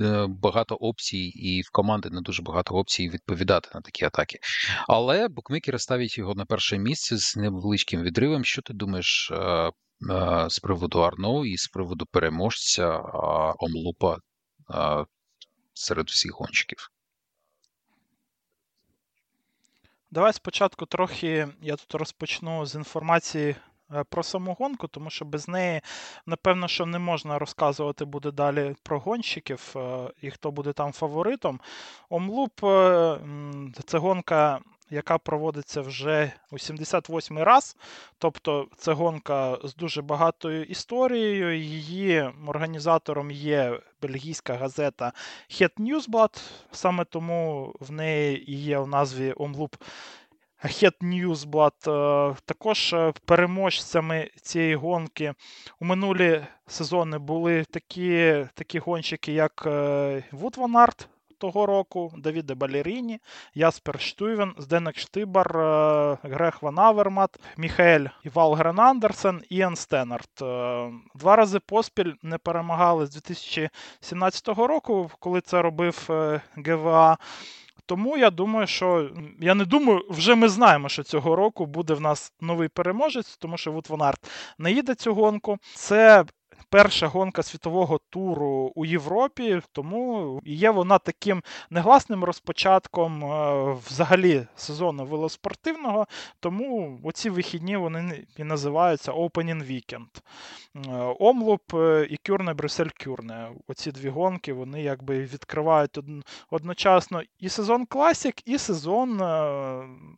е, багато опцій, і в команди не дуже багато опцій відповідати на такі атаки. Але букмекери ставлять його на перше місце з невеличким відривом. Що ти думаєш е, е, з приводу Арно і з приводу переможця Омлупа серед всіх гонщиків? Давай спочатку трохи я тут розпочну з інформації про саму гонку, тому що без неї, напевно, що не можна розказувати буде далі про гонщиків е, і хто буде там фаворитом. Омлуп е, це гонка. Яка проводиться вже у 78-й раз, тобто це гонка з дуже багатою історією. Її організатором є бельгійська газета Het Newsblad, саме тому в неї є в назві Омлуп Het Nieuwsblad. Е, також е, переможцями цієї гонки у минулі сезони були такі такі гонщики, як Вут Ван Арт, того року, Давіде Баллеріні, Яспер Штуйвен, Зденек Штибар, е, Грег Ван Авермат, Міхаель Валгрен Андерсен, Іен Стеннард. Е, два рази поспіль не перемагали з 2017 року, коли це робив е, ГВА. Тому я думаю, що я не думаю, вже ми знаємо, що цього року буде в нас новий переможець, тому що Вут Ван Арт не їде цю гонку. Це перша гонка світового туру у Європі, тому є вона таким негласним розпочатком е, взагалі сезону велоспортивного. Тому оці вихідні вони і називаються Opening Weekend. Е, Омлуп е, і Кюрне Брюссель Кюрне. Оці дві гонки вони якби відкривають одночасно і сезон Класік, і сезон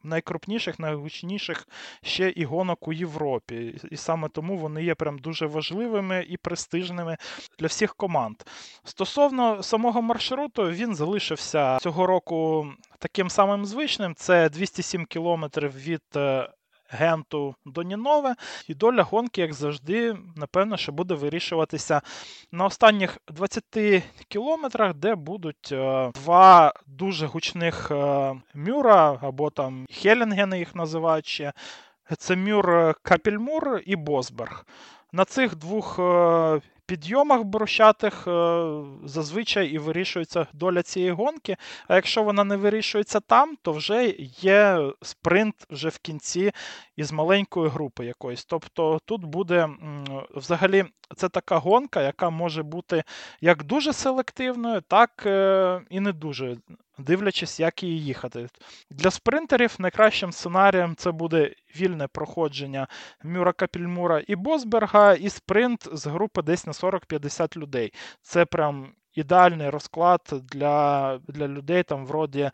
найкрупніших, найгучніших ще і гонок у Європі. І саме тому вони є прям дуже важливими і престижними для всіх команд. Стосовно самого маршруту, він залишився цього року таким самим звичним: це 207 кілометрів від. Е, Генту до Нінове, і доля гонки, як завжди, напевно, що буде вирішуватися на останніх 20 кілометрах, де будуть е, два дуже гучних е, мюра, або там Хелінгени їх називають ще. Це мюр Капельмур і Босберг. На цих двох е, підйомах брусчатих е, зазвичай і вирішується доля цієї гонки. А якщо вона не вирішується там, то вже є спринт вже в кінці із маленької групи якоїсь. Тобто тут буде взагалі це така гонка, яка може бути як дуже селективною, так е, і не дуже дивлячись, як її їхати. Для спринтерів найкращим сценарієм це буде вільне проходження Мюра Капільмура і Босберга, і спринт з групи десь на 40-50 людей. Це прям ідеальний розклад для для людей там вроді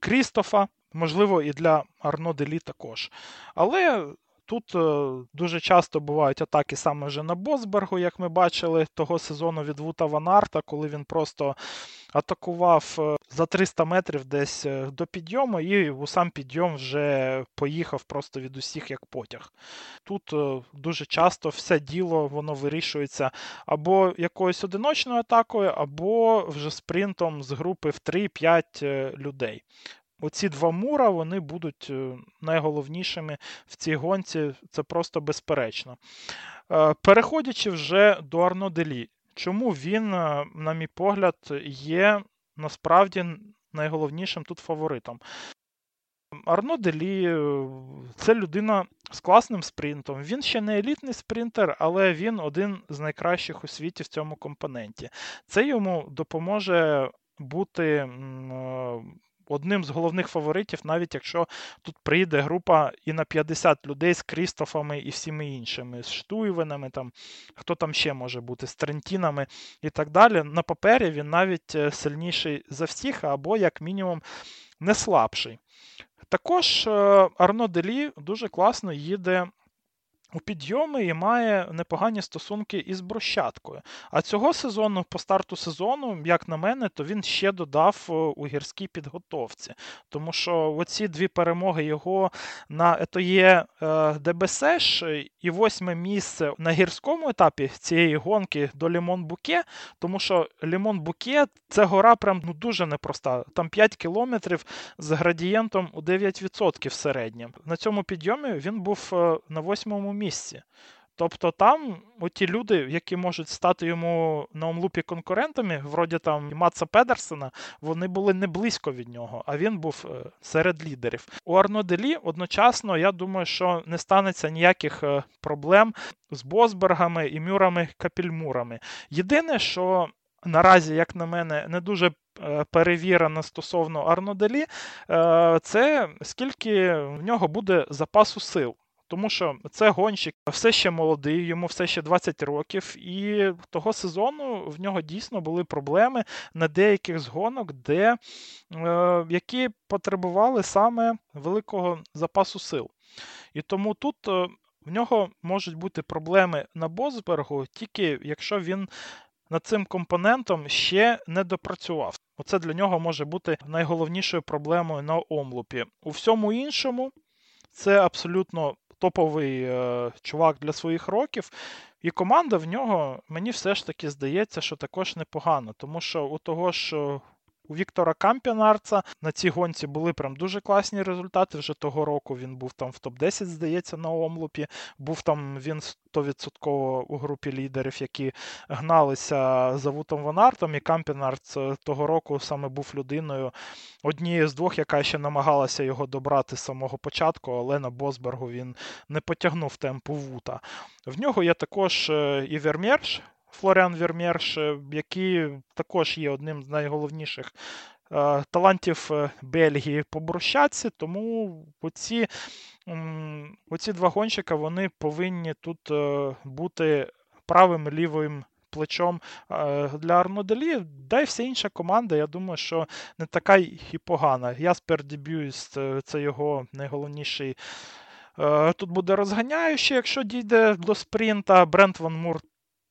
Крістофа, можливо, і для Арно Делі також. Але Тут е, дуже часто бувають атаки саме вже на Босбергу, як ми бачили того сезону від Вута Ванарта, коли він просто атакував е, за 300 метрів десь е, до підйому, і у сам підйом вже поїхав просто від усіх як потяг. Тут дуже часто все діло воно вирішується або якоюсь одиночною атакою, або вже спринтом з групи в 3-5 людей. Оці два мура вони будуть е, найголовнішими в цій гонці, це просто безперечно. Е, переходячи вже до Арноделі, чому він, е, на мій погляд, є насправді найголовнішим тут фаворитом? Арно Делі це людина з класним спринтом. Він ще не елітний спринтер, але він один з найкращих у світі в цьому компоненті. Це йому допоможе бути одним з головних фаворитів, навіть якщо тут прийде група і на 50 людей з Крістофами і всіми іншими, з Штуйвенами, там, хто там ще може бути, з Трентінами і так далі. На папері він навіть е, сильніший за всіх, або, як мінімум, не слабший. Також е, Арно Делі дуже класно їде у підйоми і має непогані стосунки із брощаткою. А цього сезону, по старту сезону, як на мене, то він ще додав е, у гірській підготовці. Тому що оці дві перемоги його на етоє ДБС і восьме місце на гірському етапі цієї гонки до Лімон Буке, тому що Лімон Буке це гора прям ну, дуже непроста. Там 5 кілометрів з градієнтом у 9% в середньому. На цьому підйомі він був е, на восьмому місці місці. Тобто там ті люди, які можуть стати йому на омлупі конкурентами, вроді там Матса Педерсена, вони були не близько від нього, а він був е, серед лідерів. У Арноделі одночасно, я думаю, що не станеться ніяких е, проблем з Босбергами і Мюрами Капільмурами. Єдине, що наразі, як на мене, не дуже е, перевірено стосовно Арноделі, це скільки в нього буде запасу сил. Тому що це гонщик все ще молодий, йому все ще 20 років, і того сезону в нього дійсно були проблеми на деяких з гонок, де, е, які потребували саме великого запасу сил. І тому тут е, в нього можуть бути проблеми на Босбергу, тільки якщо він над цим компонентом ще не допрацював. Оце для нього може бути найголовнішою проблемою на омлупі. У всьому іншому це абсолютно топовий е, чувак для своїх років. І команда в нього, мені все ж таки здається, що також непогано, тому що у того ж у Віктора Кампінарца на цій гонці були прям дуже класні результати. Вже того року він був там в топ-10, здається, на омлупі. Був там він 100% у групі лідерів, які гналися за Вутом Ванартом. І Кампінарц того року саме був людиною однією з двох, яка ще намагалася його добрати з самого початку, але на Босбергу він не потягнув темпу Вута. В нього є також е, і Вермєрш, Флоріан Вермєрш, який також є одним з найголовніших е, талантів е, Бельгії по брусчатці, тому оці, оці два гонщика вони повинні тут е, бути правим лівим плечом для Арноделі. Да й вся інша команда, я думаю, що не така і погана. Яспер Дебюйст це його найголовніший. Тут буде розганяючий, якщо дійде до спринта. Брент Ван Мур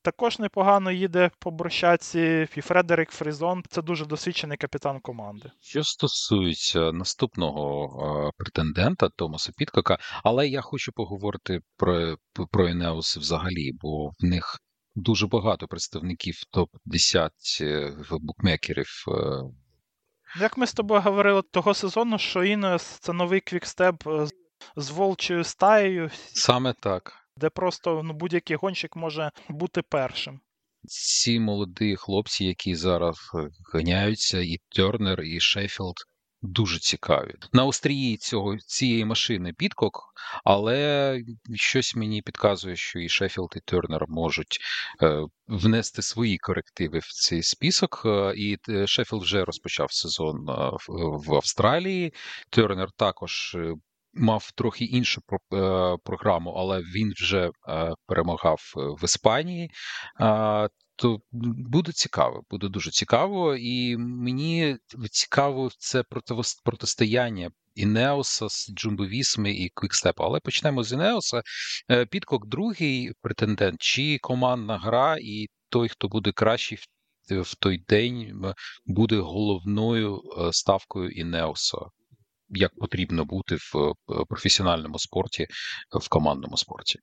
також непогано їде по брусчатці. І Фредерик Фрізон це дуже досвідчений капітан команди. Що стосується наступного е, претендента Томаса Підкока, але я хочу поговорити про про Інеос взагалі, бо в них дуже багато представників топ-10 е, букмекерів. Е. Як ми з тобою говорили того сезону, що Інеос це новий Квікстеп з волчою стаєю. Саме так де просто ну, будь-який гонщик може бути першим. Ці молоді хлопці, які зараз е, ганяються, і Тернер, і Шеффілд, дуже цікаві. На острії цього цієї машини Підкок, але щось мені підказує, що і Шеффілд, і Тернер можуть е, внести свої корективи в цей список. Е, і е, Шеффілд вже розпочав сезон в Австралії. Тернер також мав трохи іншу е, програму, але він вже е, перемагав е, в Іспанії. То буде цікаво, буде дуже цікаво, і мені цікаво це протистояння Інеоса з Джумбовісми і Квікстепа. Але почнемо з Інеоса. Підкок другий претендент, чи командна гра, і той, хто буде кращий в той день, буде головною ставкою Інеоса як потрібно бути в е, професіональному спорті, в командному спорті.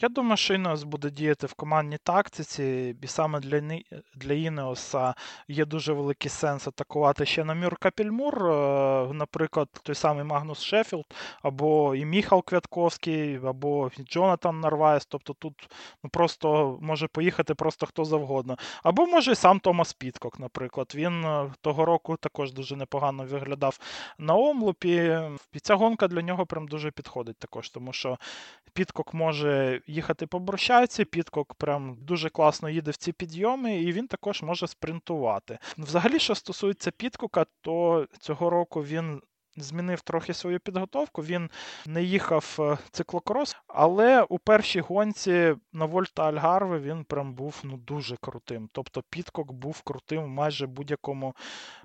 Я думаю, що Інеос буде діяти в командній тактиці, і саме для для Інеоса є дуже великий сенс атакувати ще на Мюр Капельмюр, е, наприклад, той самий Магнус Шеффілд, або і Міхал Квятковський, або Джонатан Нарваес. Тобто тут ну, просто може поїхати просто хто завгодно. Або може і сам Томас Підкок, наприклад. Він е, того року також дуже непогано виглядав на Омлупі. І ця гонка для нього прям дуже підходить також, тому що Підкок може їхати по брущатці, Підкок прям дуже класно їде в ці підйоми, і він також може спринтувати. Взагалі, що стосується Підкока, то цього року він змінив трохи свою підготовку. Він не їхав е, циклокрос, але у першій гонці на Вольта Альгарве він прям був ну, дуже крутим. Тобто Підкок був крутим в майже будь-якому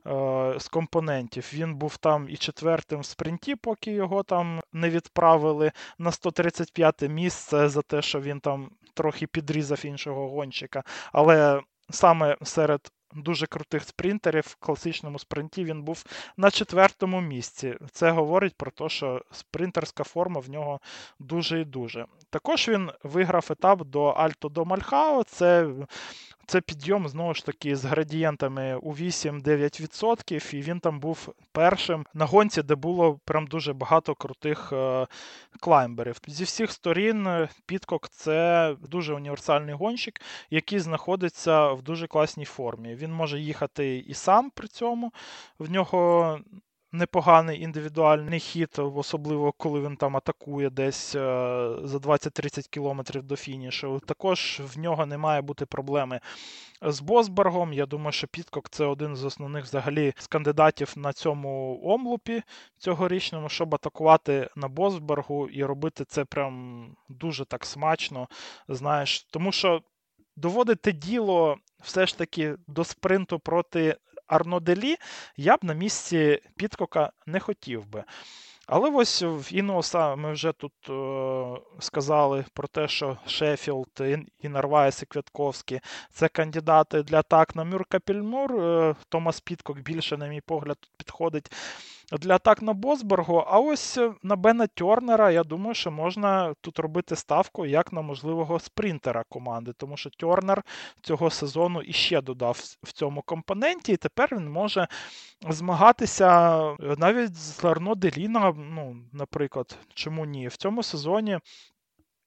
е, з компонентів. Він був там і четвертим в спринті, поки його там не відправили на 135 місце за те, що він там трохи підрізав іншого гонщика. Але саме серед дуже крутих спринтерів в класичному спринті він був на четвертому місці. Це говорить про те, що спринтерська форма в нього дуже і дуже. Також він виграв етап до Альто до Мальхао. Це це підйом знову ж таки з градієнтами у 8-9%, і він там був першим на гонці, де було прям дуже багато крутих е, клаймберів. Зі всіх сторін е, Підкок це дуже універсальний гонщик, який знаходиться в дуже класній формі. Він може їхати і сам при цьому. В нього непоганий індивідуальний хід, особливо коли він там атакує десь е, за 20-30 кілометрів до фінішу. Також в нього не має бути проблеми з Босбергом. Я думаю, що Підкок це один з основних взагалі з кандидатів на цьому омлупі цьогорічному, щоб атакувати на Босбергу і робити це прям дуже так смачно. Знаєш, тому що. Доводити діло все ж таки до спринту проти Арно Делі я б на місці Підкока не хотів би. Але ось в Інеоса ми вже тут е, сказали про те, що Шеффілд, і Нарваес, і Квятковський це кандидати для атак на Мюр Капельмюр. Е, Томас Підкок більше, на мій погляд, тут підходить для атак на Босберг. А ось на Бена Тернера, я думаю, що можна тут робити ставку як на можливого спринтера команди, тому що Тернер цього сезону іще додав в цьому компоненті, і тепер він може змагатися навіть з Ларно Деліна, ну, наприклад, чому ні? В цьому сезоні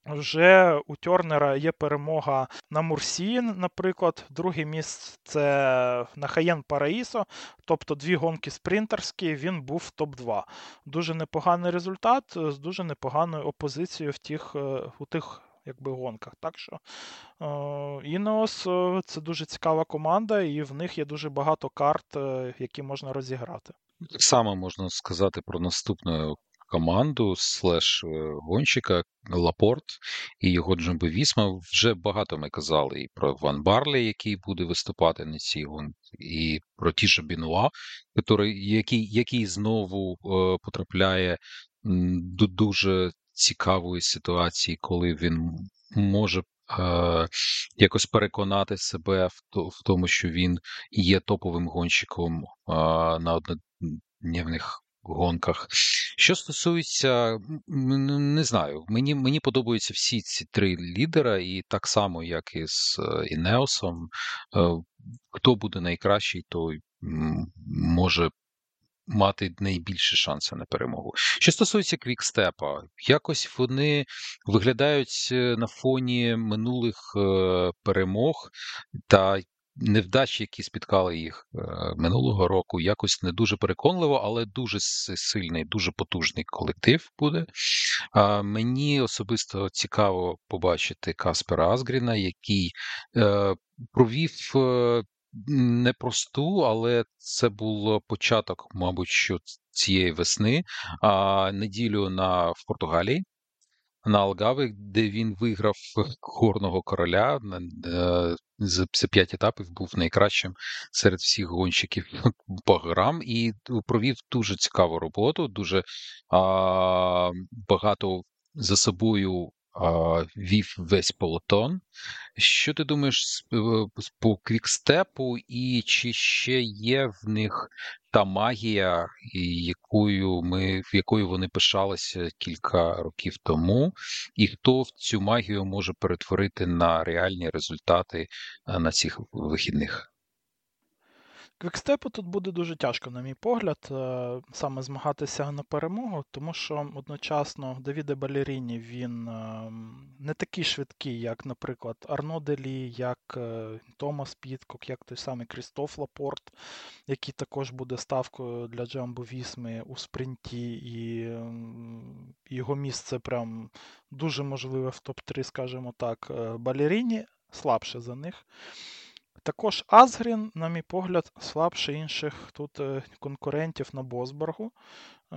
вже у Тернера є перемога на Мурсі, наприклад, друге місце це на Хаєн Параїсо, тобто дві гонки спринтерські, він був в топ-2. Дуже непоганий результат з дуже непоганою опозицією в тих, е, у тих якби, гонках. Так що Інеос це дуже цікава команда, і в них є дуже багато карт, е, які можна розіграти. Так само можна сказати про наступну команду слеш гонщика Лапорт і його Джамбо Вісма. Вже багато ми казали і про Ван Барлі, який буде виступати на цій гонці, і про Тіша Бенота, який який знову е, потрапляє до дуже цікавої ситуації, коли він може е, якось переконати себе в тому, що він є топовим гонщиком е, на однодневних гонках. Що стосується, не знаю, мені мені подобаються всі ці три лідера, і так само, як і з е, Інеосом. Е, хто буде найкращий, той може мати найбільші шанси на перемогу. Що стосується квікстепа, якось вони виглядають е, на фоні минулих перемог та невдачі, які спіткали їх е, минулого року, якось не дуже переконливо, але дуже сильний, дуже потужний колектив буде. Мені особисто цікаво побачити Каспера Азгріна, який е, провів. Е, непросту, але це був початок, мабуть, що цієї весни, а неділю на в Португалії на Алгави, де він виграв горного короля за п'ять етапів, був найкращим серед всіх гонщиків по грам і провів дуже цікаву роботу. Дуже а, багато за собою вів весь полотон. Що ти думаєш е, по квікстепу, і чи ще є в них та магія, якою ми, якою вони пишалися кілька років тому, і хто в цю магію може перетворити на реальні результати е, на цих вихідних? Квікстепу тут буде дуже тяжко, на мій погляд, е, саме змагатися на перемогу, тому що одночасно Давіде Балеріні він е, не такий швидкий, як, наприклад, Арно Делі, як е, Томас Підкок, як той самий Крістоф Лапорт, який також буде ставкою для Джамбо Вісми у спринті, і його місце прям дуже можливе в топ-3, скажімо так. Балеріні слабше за них. Також Азгрін, на мій погляд, слабше інших тут е, конкурентів на Босборгу. Е,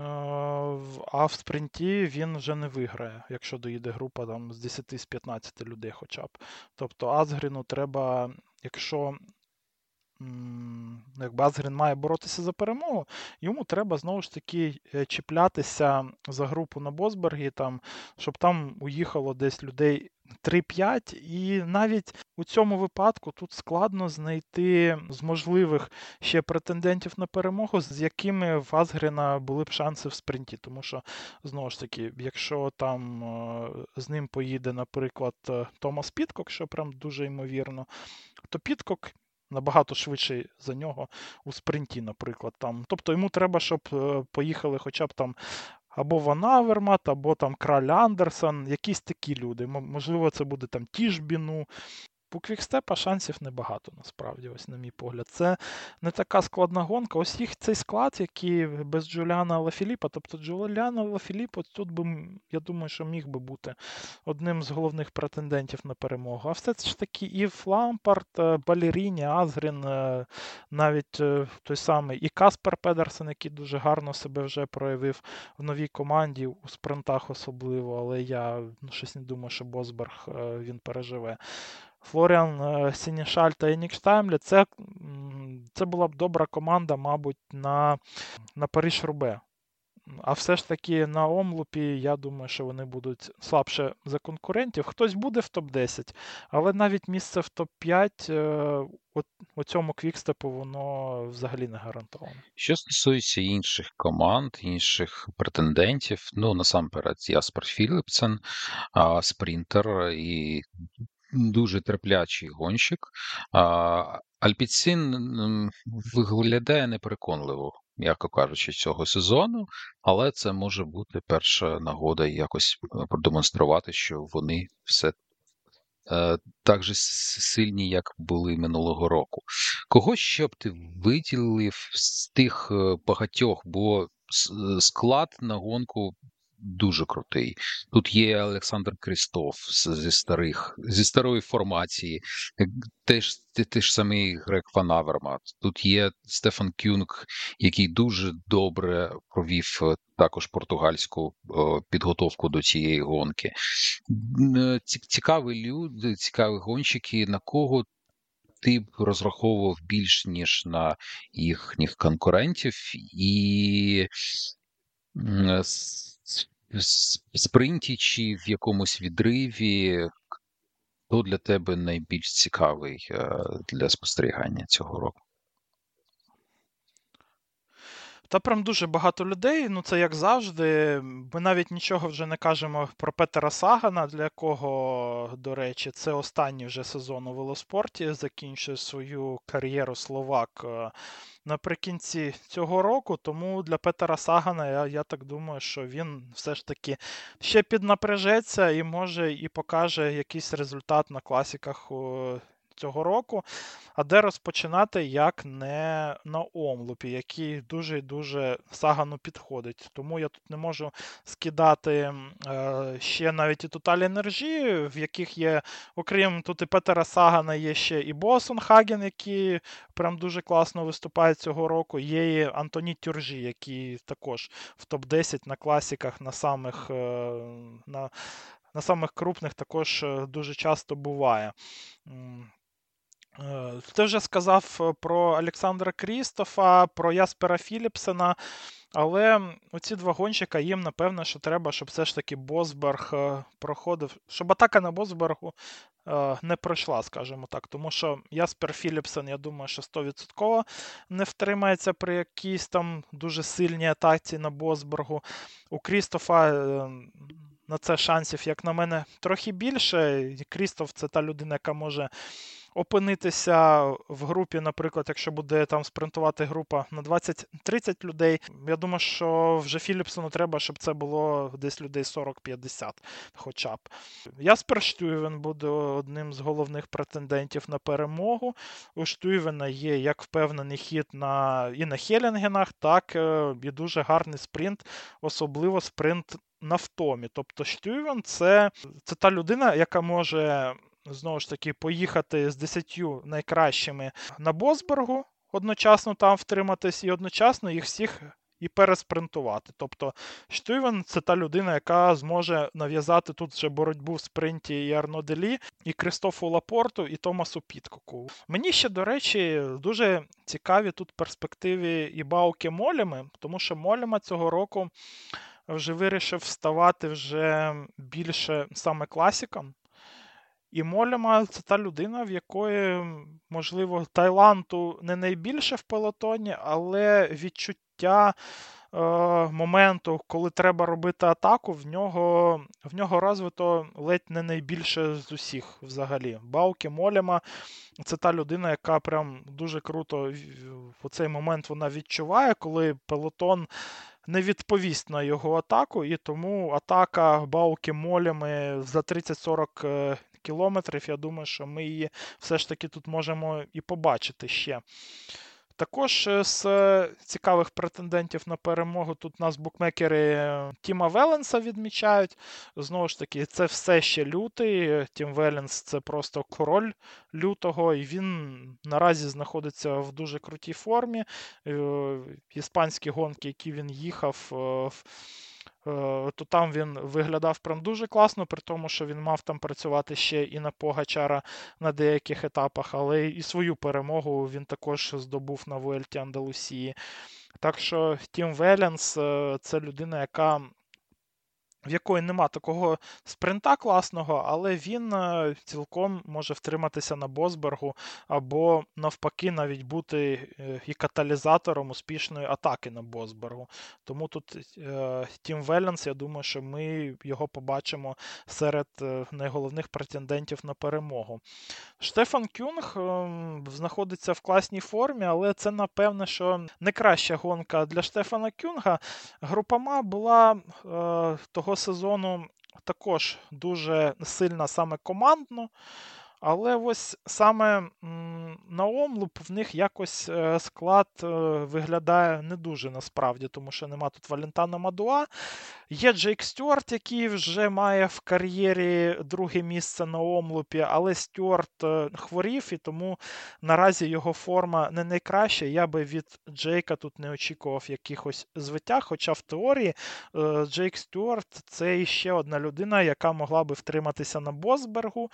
а в спринті він вже не виграє, якщо доїде група там, з 10 з 15 людей хоча б. Тобто Азгріну треба, якщо якби Азгрін має боротися за перемогу, йому треба знову ж таки е, чіплятися за групу на Босбергі, там, щоб там уїхало десь людей 3-5. І навіть у цьому випадку тут складно знайти з можливих ще претендентів на перемогу, з якими в Азгріна були б шанси в спринті. Тому що, знову ж таки, якщо там е, з ним поїде, наприклад, е, Томас Підкок, що прям дуже ймовірно, то Підкок набагато швидше за нього у спринті, наприклад. Там. Тобто йому треба, щоб е, поїхали хоча б там. Або Ван Авермат, або там Краль Андерсон, якісь такі люди. Можливо, це буде там Тіжбіну, у Квікстепа шансів небагато, насправді, ось, на мій погляд. Це не така складна гонка. Ось їх цей склад, який без Джуліана Лафіліпа. Тобто Джуліана Лафіліп, тут би, я думаю, що міг би бути одним з головних претендентів на перемогу. А все ж таки і Лампард, е, Баллеріні, Асгрін, е, навіть е, той самий і Каспер Педерсен, який дуже гарно себе вже проявив в новій команді, у спринтах особливо, але я ну, щось не думаю, що Босберг він переживе. Флоріан е, Сенешаль та Яннік Штаймле, це це була б добра команда, мабуть, на на Париж-Рубе. А все ж таки на омлупі, я думаю, що вони будуть слабше за конкурентів. Хтось буде в топ-10, але навіть місце в топ-5 е, у цьому квікстепу воно взагалі не гарантовано. Що стосується інших команд, інших претендентів, ну насамперед, Яспер Філіпсен, спринтер і дуже терплячий гонщик. Альпіцин виглядає непереконливо м'яко кажучи, цього сезону, але це може бути перша нагода якось е, продемонструвати, що вони все е, так же сильні, як були минулого року. Кого ще б ти виділив з тих е, багатьох, бо склад на гонку дуже крутий. Тут є Олександр Крістоф зі старих, зі старої формації, теж ти ж самий Грек Ван Авермат. Тут є Стефан Кюнг, який дуже добре провів е, також португальську підготовку до цієї гонки. Е, цікаві люди, цікаві гонщики, на кого. Ти б розраховував більш ніж на їхніх конкурентів, і спринті чи в якомусь відриві, хто для тебе найбільш цікавий е, для спостерігання цього року? Та прям дуже багато людей. Ну це як завжди. Ми навіть нічого вже не кажемо про Петера Сагана, для якого, до речі, це останній вже сезон у велоспорті. Закінчує свою кар'єру Словак е, наприкінці цього року. Тому для Петера Сагана я, я так думаю, що він все ж таки ще піднапряжеться і може і покаже якийсь результат на класіках цього року. А де розпочинати, як не на омлупі, який дуже дуже сагану підходить. Тому я тут не можу скидати е, ще навіть і Total Energy, в яких є, окрім тут і Петера Сагана, є ще і Босон Хаген, який прям дуже класно виступає цього року. Є і Антоні Тюржі, який також в топ-10 на класіках на самих. Е, на на самих крупних також е, дуже часто буває. Е, ти вже сказав е, про Олександра Крістофа, про Яспера Філіпсена, але оці два гонщика їм, напевно, що треба, щоб все ж таки Босберг е, проходив, щоб атака на Босбергу не пройшла, скажімо так. Тому що Яспер Філіпсен, я думаю, що 100% не втримається при якійсь там дуже сильній атаці на Босбергу. У Крістофа. На це шансів, як на мене, трохи більше. Крістоф це та людина, яка може опинитися в групі, наприклад, якщо буде там спринтувати група на 20-30 людей. Я думаю, що вже Філіпсону треба, щоб це було десь людей 40-50 хоча б. Яспер Штюєвен буде одним з головних претендентів на перемогу. У Штюєвена є як впевнений хід на і на Хелінгенах, так е, і дуже гарний спринт, особливо спринт на втомі. Тобто Штюєвен це, це та людина, яка може знову ж таки поїхати з 10 найкращими на Босбергу, одночасно там втриматись, і одночасно їх всіх і переспринтувати. Тобто Штюйвен це та людина, яка зможе нав'язати тут вже боротьбу в спринті і Арно Делі, і Кристофу Лапорту, і Томасу Підкоку. Мені ще, до речі, дуже цікаві тут перспективи і Бауки Моліми, тому що Моліма цього року вже вирішив ставати вже більше саме класиком. І Моліма це та людина, в якої, можливо, Таїланту не найбільше в пелотоні, але відчуття е, моменту, коли треба робити атаку, в нього в нього розвито ледь не найбільше з усіх взагалі. Бауки Моліма це та людина, яка прям дуже круто в цей момент вона відчуває, коли пелотон. Не відповість на його атаку, і тому атака Бауки Молями за 30-40 кілометрів. Я думаю, що ми її все ж таки тут можемо і побачити ще. Також е, з цікавих претендентів на перемогу тут нас букмекери Тіма Веленса відмічають. Знову ж таки, це все ще лютий. Тім Веленс це просто король лютого, і він наразі знаходиться в дуже крутій формі. Е, іспанські гонки, які він їхав, е, то там він виглядав прям дуже класно, при тому, що він мав там працювати ще і на Погачара на деяких етапах, але і свою перемогу він також здобув на Вуельті Андалусії. Так що Тім Веленс це людина, яка в якої нема такого спринта класного, але він е, цілком може втриматися на Босбергу, або навпаки, навіть бути е, і каталізатором успішної атаки на Босбергу. Тому тут е, Тім Веленс, я думаю, що ми його побачимо серед найголовних претендентів на перемогу. Штефан Кюнг знаходиться в класній формі, але це, напевне, що не краща гонка для Штефана Кюнга. Групама була того сезону також дуже сильна саме командно. Але ось саме на Омлуп в них якось е, склад е, виглядає не дуже насправді, тому що нема тут Валентана Мадуа. Є Джейк Стюарт, який вже має в кар'єрі друге місце на Омлупі, але Стюарт е, хворів, і тому наразі його форма не найкраща. Я би від Джейка тут не очікував якихось звиття. Хоча в теорії Джейк Стюарт це ще одна людина, яка могла би втриматися на Босбергу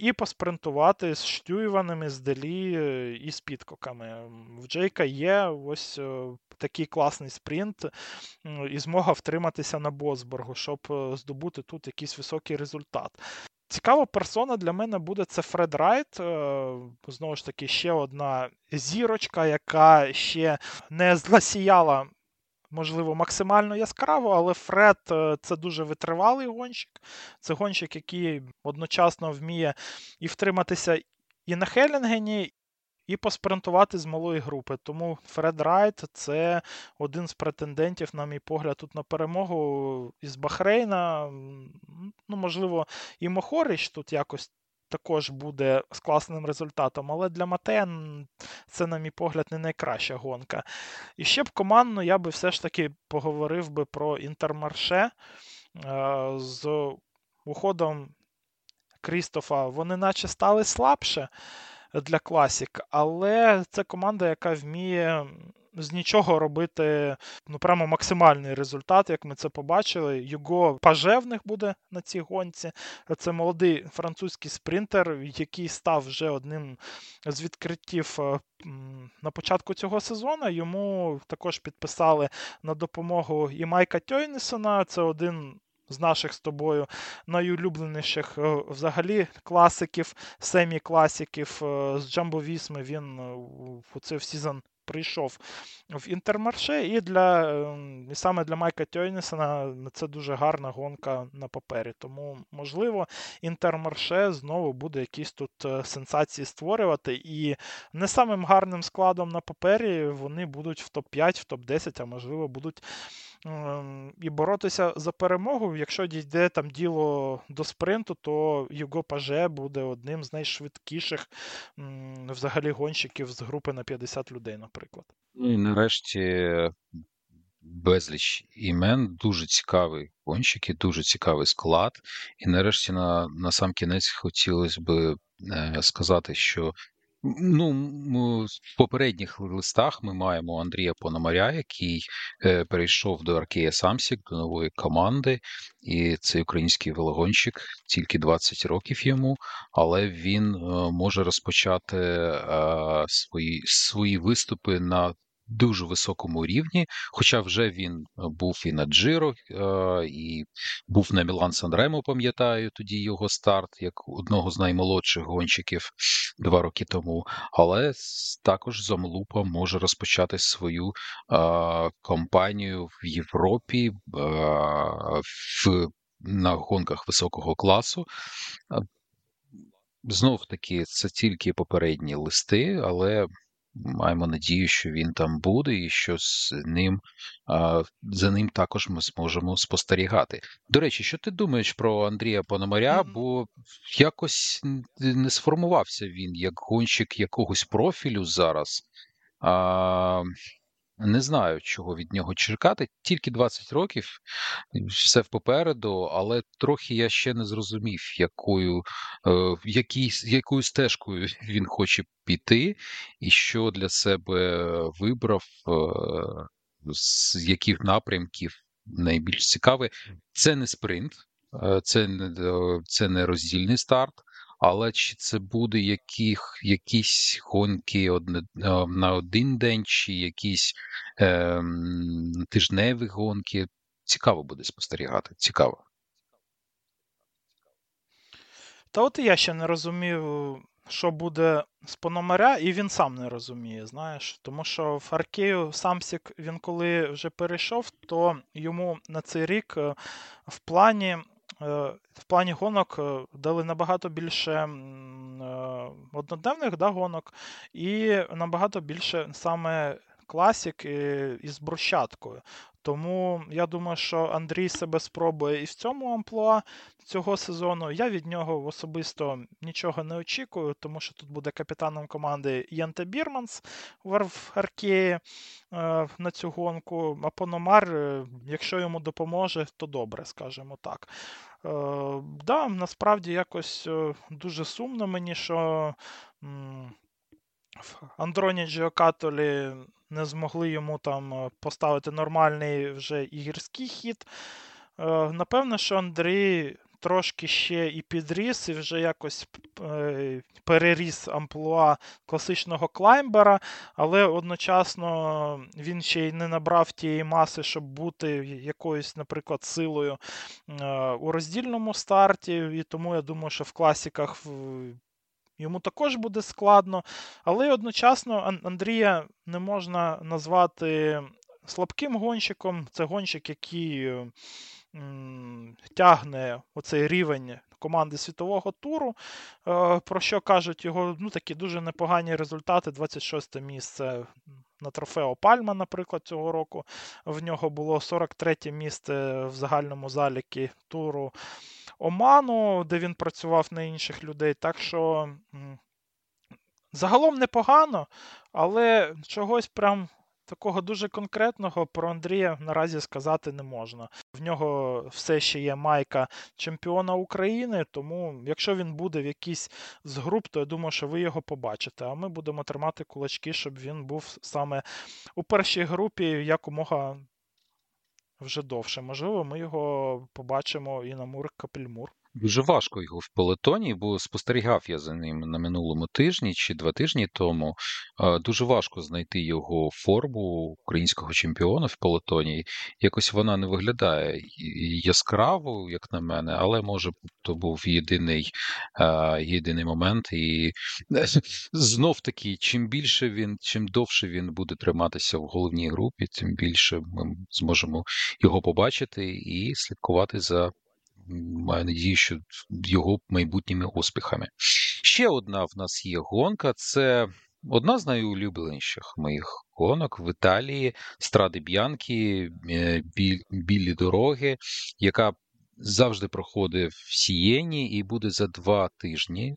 і поспринтувати з Штуйвенами, з Делі е, і з Підкоками. В Джейка є ось е, такий класний спринт і змога втриматися на Босбергу, щоб е, здобути тут якийсь високий результат. Цікава персона для мене буде це Фред Райт. Знову ж таки, ще одна зірочка, яка ще не засіяла можливо, максимально яскраво, але Фред е, це дуже витривалий гонщик. Це гонщик, який одночасно вміє і втриматися і на Хелінгені, і поспринтувати з малої групи. Тому Фред Райт це один з претендентів, на мій погляд, тут на перемогу із Бахрейна. Ну, можливо, і Мохорич тут якось також буде з класним результатом, але для Матей це, на мій погляд, не найкраща гонка. І ще б командно я би все ж таки поговорив би про інтермарше е, з уходом Крістофа. Вони наче стали слабше для класік, але це команда, яка вміє з нічого робити ну прямо максимальний результат, як ми це побачили. Його пажевних буде на цій гонці. Це молодий французький спринтер, який став вже одним з відкриттів е, на початку цього сезону. Йому також підписали на допомогу і Майка Тьойнесона. Це один. З наших з тобою найулюбленіших е, взагалі класиків, семі-класиків е, з Джамбо Вісми він у цей сезон прийшов в інтермарше, і для ем, і саме для Майка Тьойнісона це дуже гарна гонка на папері. Тому, можливо, інтермарше знову буде якісь тут е, сенсації створювати. І не самим гарним складом на папері вони будуть в топ-5, в топ-10, а можливо, будуть і боротися за перемогу. Якщо дійде там діло до спринту, то Юго Паже буде одним з найшвидкіших взагалі гонщиків з групи на 50 людей наприклад. Ну і нарешті безліч імен, дуже цікавий гонщики, дуже цікавий склад. І нарешті на на сам кінець хотілося б е, сказати, що Ну, в попередніх листах ми маємо Андрія Пономаря, який е, перейшов до Аркея Самсік, до нової команди, і цей український велогонщик, тільки 20 років йому, але він е, може розпочати е, свої, свої виступи на дуже високому рівні, хоча вже він е, був і на Джиро, е, і був на Мілан Санремо, пам'ятаю, тоді його старт як одного з наймолодших гонщиків два роки тому. Але також Замлупа може розпочати свою кампанію в Європі в. На гонках високого класу. Знов таки, це тільки попередні листи, але маємо надію, що він там буде, і що з ним за ним також ми зможемо спостерігати. До речі, що ти думаєш про Андрія Пономаря? Mm-hmm. Бо якось не сформувався він як гонщик якогось профілю зараз. А, Не знаю, чого від нього чекати. Тільки 20 років, все попереду, але трохи я ще не зрозумів, якою е, який, якою стежкою він хоче піти, і що для себе вибрав, е, з яких напрямків найбільш цікавий. Це не спринт, це не це не роздільний старт. Але чи це буде яких, якісь гонки одне, на один день, чи якісь е, тижневі гонки? Цікаво буде спостерігати. Цікаво. Та от і я ще не розумів, що буде з Пономаря, і він сам не розуміє, знаєш. Тому що в Аркею Самсік, він коли вже перейшов, то йому на цей рік е, в плані в плані гонок е, дали набагато більше одноденних да, гонок, і набагато більше саме класік із брусчаткою. Тому я думаю, що Андрій себе спробує і в цьому амплуа цього сезону. Я від нього особисто нічого не очікую, тому що тут буде капітаном команди Єнте Бірманс в Аркеї е, на цю гонку. А Пономар, е, якщо йому допоможе, то добре, скажімо так. Е, да, Насправді якось дуже сумно мені, що. В Андроні Джіокатолі не змогли йому там е, поставити нормальний вже ігірський хід. Е, напевно, що Андрій трошки ще і підріс, і вже якось е, переріс амплуа класичного клаймбера, але одночасно він ще й не набрав тієї маси, щоб бути якоюсь, наприклад, силою у роздільному старті. І тому я думаю, що в класіках Йому також буде складно, але одночасно Андрія не можна назвати слабким гонщиком. Це гонщик, який м, тягне оцей рівень команди світового туру. Е, про що кажуть його ну, такі дуже непогані результати. 26 місце на трофео Пальма, наприклад, цього року. В нього було 43 місце в загальному залікі туру. Оману, де він працював на інших людей. Так що загалом непогано, але чогось прям. Такого дуже конкретного про Андрія наразі сказати не можна. В нього все ще є майка чемпіона України, тому якщо він буде в якійсь з груп, то я думаю, що ви його побачите. А ми будемо тримати кулачки, щоб він був саме у першій групі якомога вже довше. Можливо, ми його побачимо і на Мур Капельмур. Дуже важко його в пелетоні, бо спостерігав я за ним на минулому тижні чи два тижні тому. Дуже важко знайти його форму українського чемпіона в пелетоні. Якось вона не виглядає яскраво, як на мене, але може то був єдиний єдиний момент. І знов таки, чим більше він, чим довше він буде триматися в головній групі, тим більше ми зможемо його побачити і слідкувати за маю надію, що його майбутніми успіхами. Ще одна в нас є гонка. Це одна з найулюбленіших моїх гонок в Італії Стради Б'янки, е, білі дороги, яка завжди проходить в Сієні і буде за два тижні.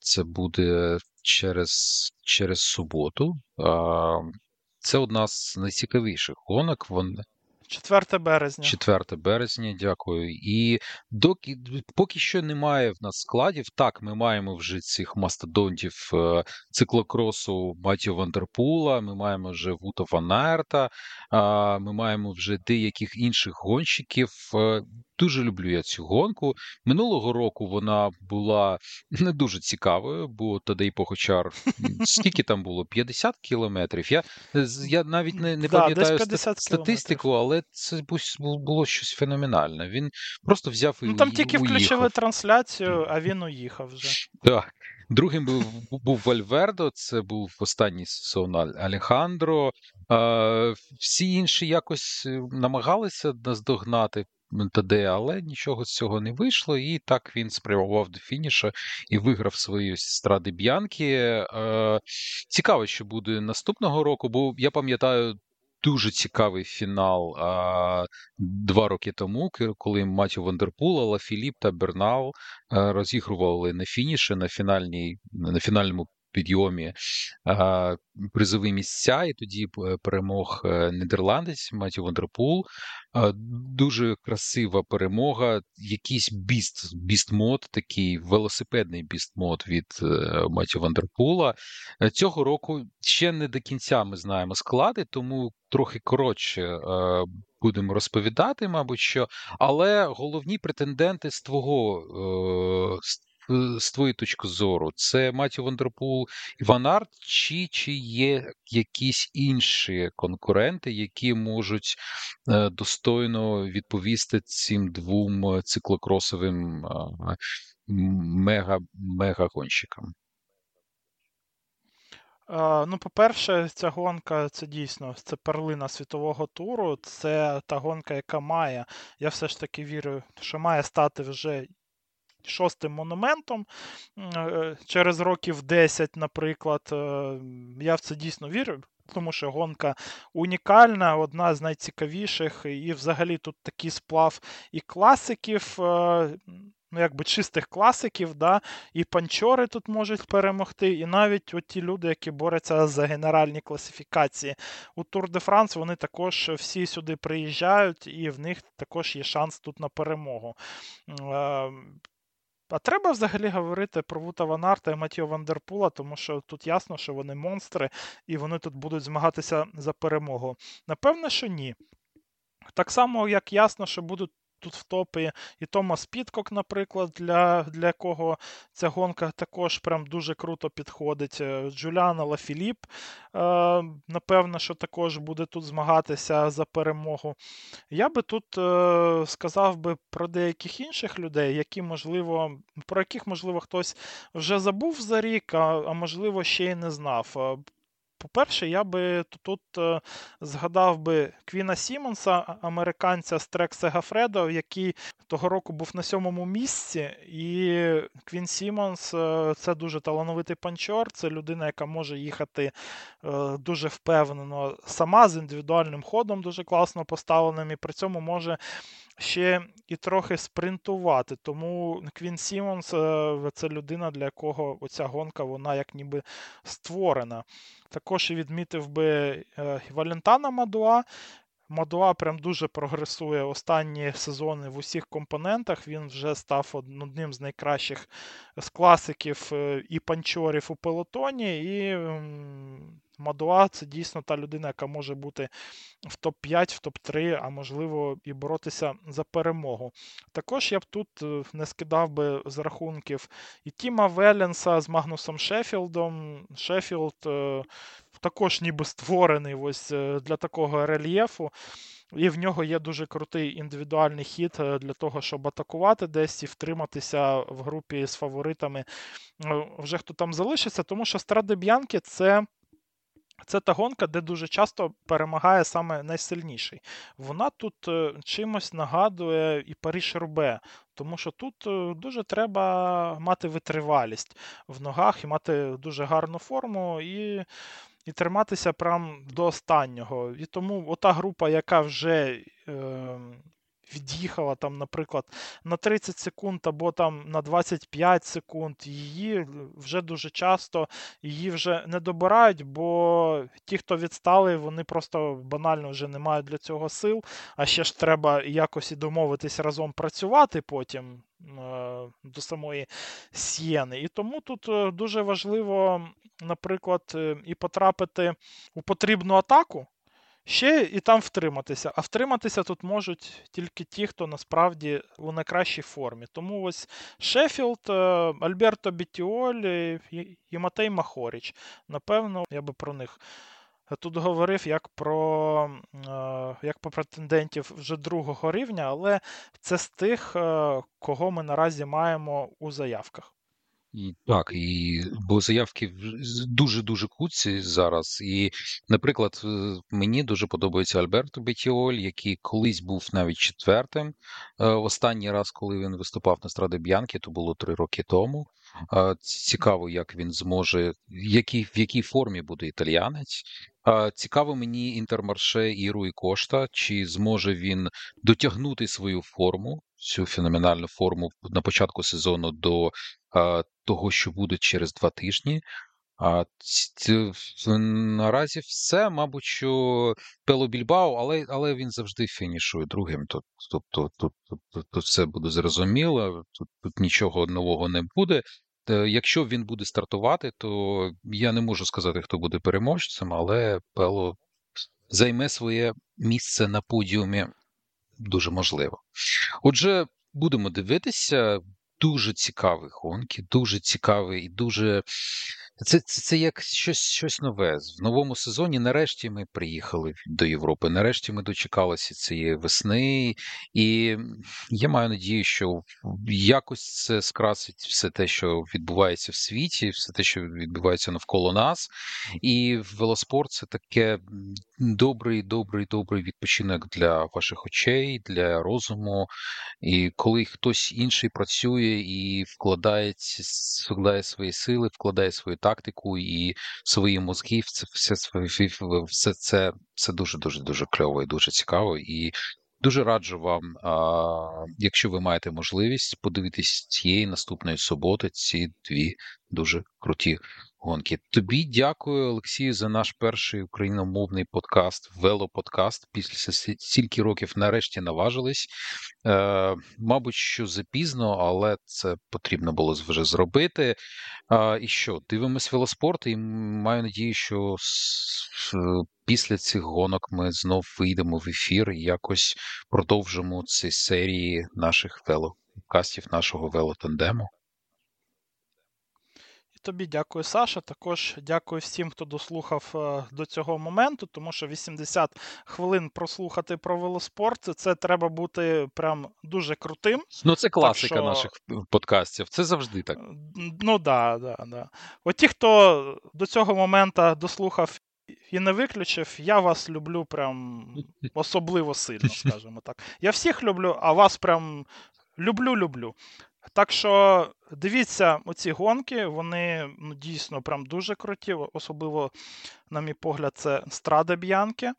Це буде через, через суботу. Це одна з найцікавіших гонок. 4 березня. 4 березня, дякую. І доки поки що немає в нас складів. Так, ми маємо вже цих мастодонтів е, циклокросу Матіо Вандерпула, ми маємо вже Вута Ванерта, ми маємо вже деяких інших гонщиків. Дуже люблю я цю гонку. Минулого року вона була не дуже цікавою, бо Тадей Похочар, скільки там було? 50 кілометрів. Я я навіть не не да, пам'ятаю статистику, але це було щось феноменальне. Він просто взяв і Ну Там тільки уїхав. включили трансляцію, а він уїхав вже. Так. Другим був був Вальвердо, це був останній сезон Алехандро. Всі інші якось е, намагалися наздогнати ТД, але нічого з цього не вийшло. І так він спрямував до фінішу і виграв свої Страде Б'янки. Е, цікаво, що буде наступного року, бо я пам'ятаю. Дуже цікавий фінал а, два роки тому, коли Матю Вандерпул, Алафіліп та Бернал а, розігрували на фініші на фінальній на фінальному підйомі призові місця, і тоді перемог нідерландець Матю Вандерпул. Дуже красива перемога. Якийсь beast, beast mode, такий велосипедний beast mode від Матю Вандерпула. Цього року ще не до кінця ми знаємо склади, тому трохи коротше будемо розповідати, мабуть, що, але головні претенденти з твого твоєї точки зору, це Матю Вандерпул і Ван Арт, чи, чи є якісь інші конкуренти, які можуть е, достойно відповісти цим двом циклокросовим мега мегагонщикам? Ну, по-перше, ця гонка це дійсно це перлина світового туру. Це та гонка, яка має. Я все ж таки вірю, що має стати вже шостим монументом е, через років 10, наприклад. Е, я в це дійсно вірю. Тому що гонка унікальна, одна з найцікавіших, і взагалі тут такий сплав і класиків, е, ну якби чистих класиків, да, і панчори тут можуть перемогти, і навіть от ті люди, які борються за генеральні класифікації. У Тур де Франс вони також всі сюди приїжджають, і в них також є шанс тут на перемогу. А треба взагалі говорити про Вута Ванарта і Матіо Вандерпула, тому що тут ясно, що вони монстри, і вони тут будуть змагатися за перемогу. Напевно, що ні. Так само, як ясно, що будуть тут в топі і Томас Підкок, наприклад, для для якого ця гонка також прям дуже круто підходить. Е, Джуліана Лафіліп, е, напевно, що також буде тут змагатися за перемогу. Я би тут е, сказав би про деяких інших людей, які, можливо, про яких, можливо, хтось вже забув за рік, а, а можливо, ще й не знав. По-перше, я би тут е, згадав би Квіна Сімонса, американця з Trek Segafredo, який того року був на сьомому місці. І Квін Сімонс е, це дуже талановитий панчер, це людина, яка може їхати е, дуже впевнено сама з індивідуальним ходом, дуже класно поставленим, і при цьому може ще і трохи спринтувати. Тому Квін Сімонс е, це людина, для якого оця гонка вона як ніби створена. Також відмітив би е, Валентана Мадуа. Мадуа прям дуже прогресує останні сезони в усіх компонентах. Він вже став одним з найкращих з класиків е, і панчорів у пелотоні. І Мадуа це дійсно та людина, яка може бути в топ-5, в топ-3, а можливо і боротися за перемогу. Також я б тут е, не скидав би з рахунків і Тіма Веленса з Магнусом Шеффілдом. Шеффілд е, також ніби створений ось е, для такого рельєфу. І в нього є дуже крутий індивідуальний хід для того, щоб атакувати десь і втриматися в групі з фаворитами. Вже хто там залишиться, тому що Страде Б'янки це. Це та гонка, де дуже часто перемагає саме найсильніший. Вона тут е, чимось нагадує і Паріж Рубе, тому що тут е, дуже треба мати витривалість в ногах і мати дуже гарну форму і і триматися прям до останнього. І тому ота група, яка вже. Е, від'їхала там, наприклад, на 30 секунд або там на 25 секунд, її вже дуже часто її вже не добирають, бо ті, хто відстали, вони просто банально вже не мають для цього сил. А ще ж треба якось і домовитись разом працювати потім. Е, до самої Сієни. І тому тут е, дуже важливо, наприклад, е, і потрапити у потрібну атаку, ще і там втриматися. А втриматися тут можуть тільки ті, хто насправді у найкращій формі. Тому ось Шеффілд, е, Альберто Беттіоль і Матей Мохоріч. Напевно, я би про них. Тут говорив як про е, як про претендентів вже другого рівня, але це з тих, е, кого ми наразі маємо у заявках. І Так, і бо заявки дуже дуже куці зараз. І, наприклад, мені дуже подобається Альберто Бетіоль, який колись був навіть четвертим. Е, останній раз, коли він виступав на Страде Б'янки, то було три роки тому. Е, цікаво, як він зможе, які, в якій формі буде італіянець. Е, цікаво мені інтермарше і Руй Кошта, чи зможе він дотягнути свою форму, цю феноменальну форму на початку сезону до того, що буде через два тижні. А наразі все, мабуть, що Пело Більбао, але але він завжди фінішує другим. Тобто тут, тут, тут, тут все буде зрозуміло, тут, тут нічого нового не буде. Якщо він буде стартувати, то я не можу сказати, хто буде переможцем, але Пело займе своє місце на подіумі дуже можливо. Отже, будемо дивитися. Дуже цікаві гонки, дуже цікавий і дуже це це, це як щось щось нове. В новому сезоні нарешті ми приїхали до Європи. Нарешті ми дочекалися цієї весни, і я маю надію, що якось це скрасить все те, що відбувається в світі, все те, що відбувається навколо нас. І велоспорт це таке добрий, добрий, добрий відпочинок для ваших очей, для розуму. І коли хтось інший працює і вкладає, вкладає свої сили, вкладає свою тактику і свої мозги. це все все це це дуже дуже дуже кльово і дуже цікаво. І дуже раджу вам, а, якщо ви маєте можливість, подивитись цієї наступної суботи ці дві дуже круті гонки. Тобі дякую, Олексію, за наш перший україномовний подкаст, велоподкаст. Після стільки років нарешті наважились. Е, Мабуть, що запізно, але це потрібно було вже зробити. Е, і що? Дивимось велоспорт, і маю надію, що після цих гонок ми знов вийдемо в ефір і якось продовжимо ці серії наших велоподкастів, нашого велотандему. Тобі дякую, Саша. Також дякую всім, хто дослухав е, до цього моменту, тому що 80 хвилин прослухати про велоспорт це треба бути прям дуже крутим. Ну, це класика що... наших подкастів. Це завжди так. Ну да, да, да. От ті, хто до цього моменту дослухав. І не виключив, я вас люблю прям особливо сильно, скажімо так. Я всіх люблю, а вас прям люблю-люблю. Так що дивіться оці гонки, вони ну, дійсно прям дуже круті, особливо, на мій погляд, це страда Б'янки.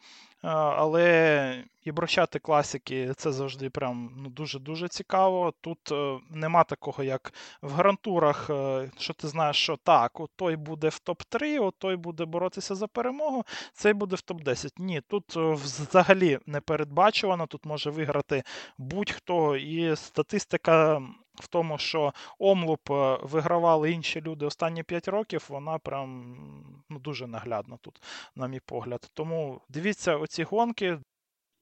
Але і брощати класики це завжди прям ну, дуже-дуже цікаво. Тут е, нема такого, як в гарантурах, е, що ти знаєш, що так, от той буде в топ-3, от той буде боротися за перемогу, цей буде в топ-10. Ні, тут е, взагалі не передбачувано, тут може виграти будь-хто. І статистика в тому, що Омлуп вигравали інші люди останні 5 років, вона прям ну, дуже наглядна тут, на мій погляд. Тому дивіться оці гонки.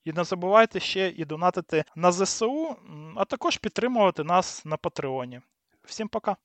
І не забувайте ще і донатити на ЗСУ, а також підтримувати нас на Патреоні. Всім пока!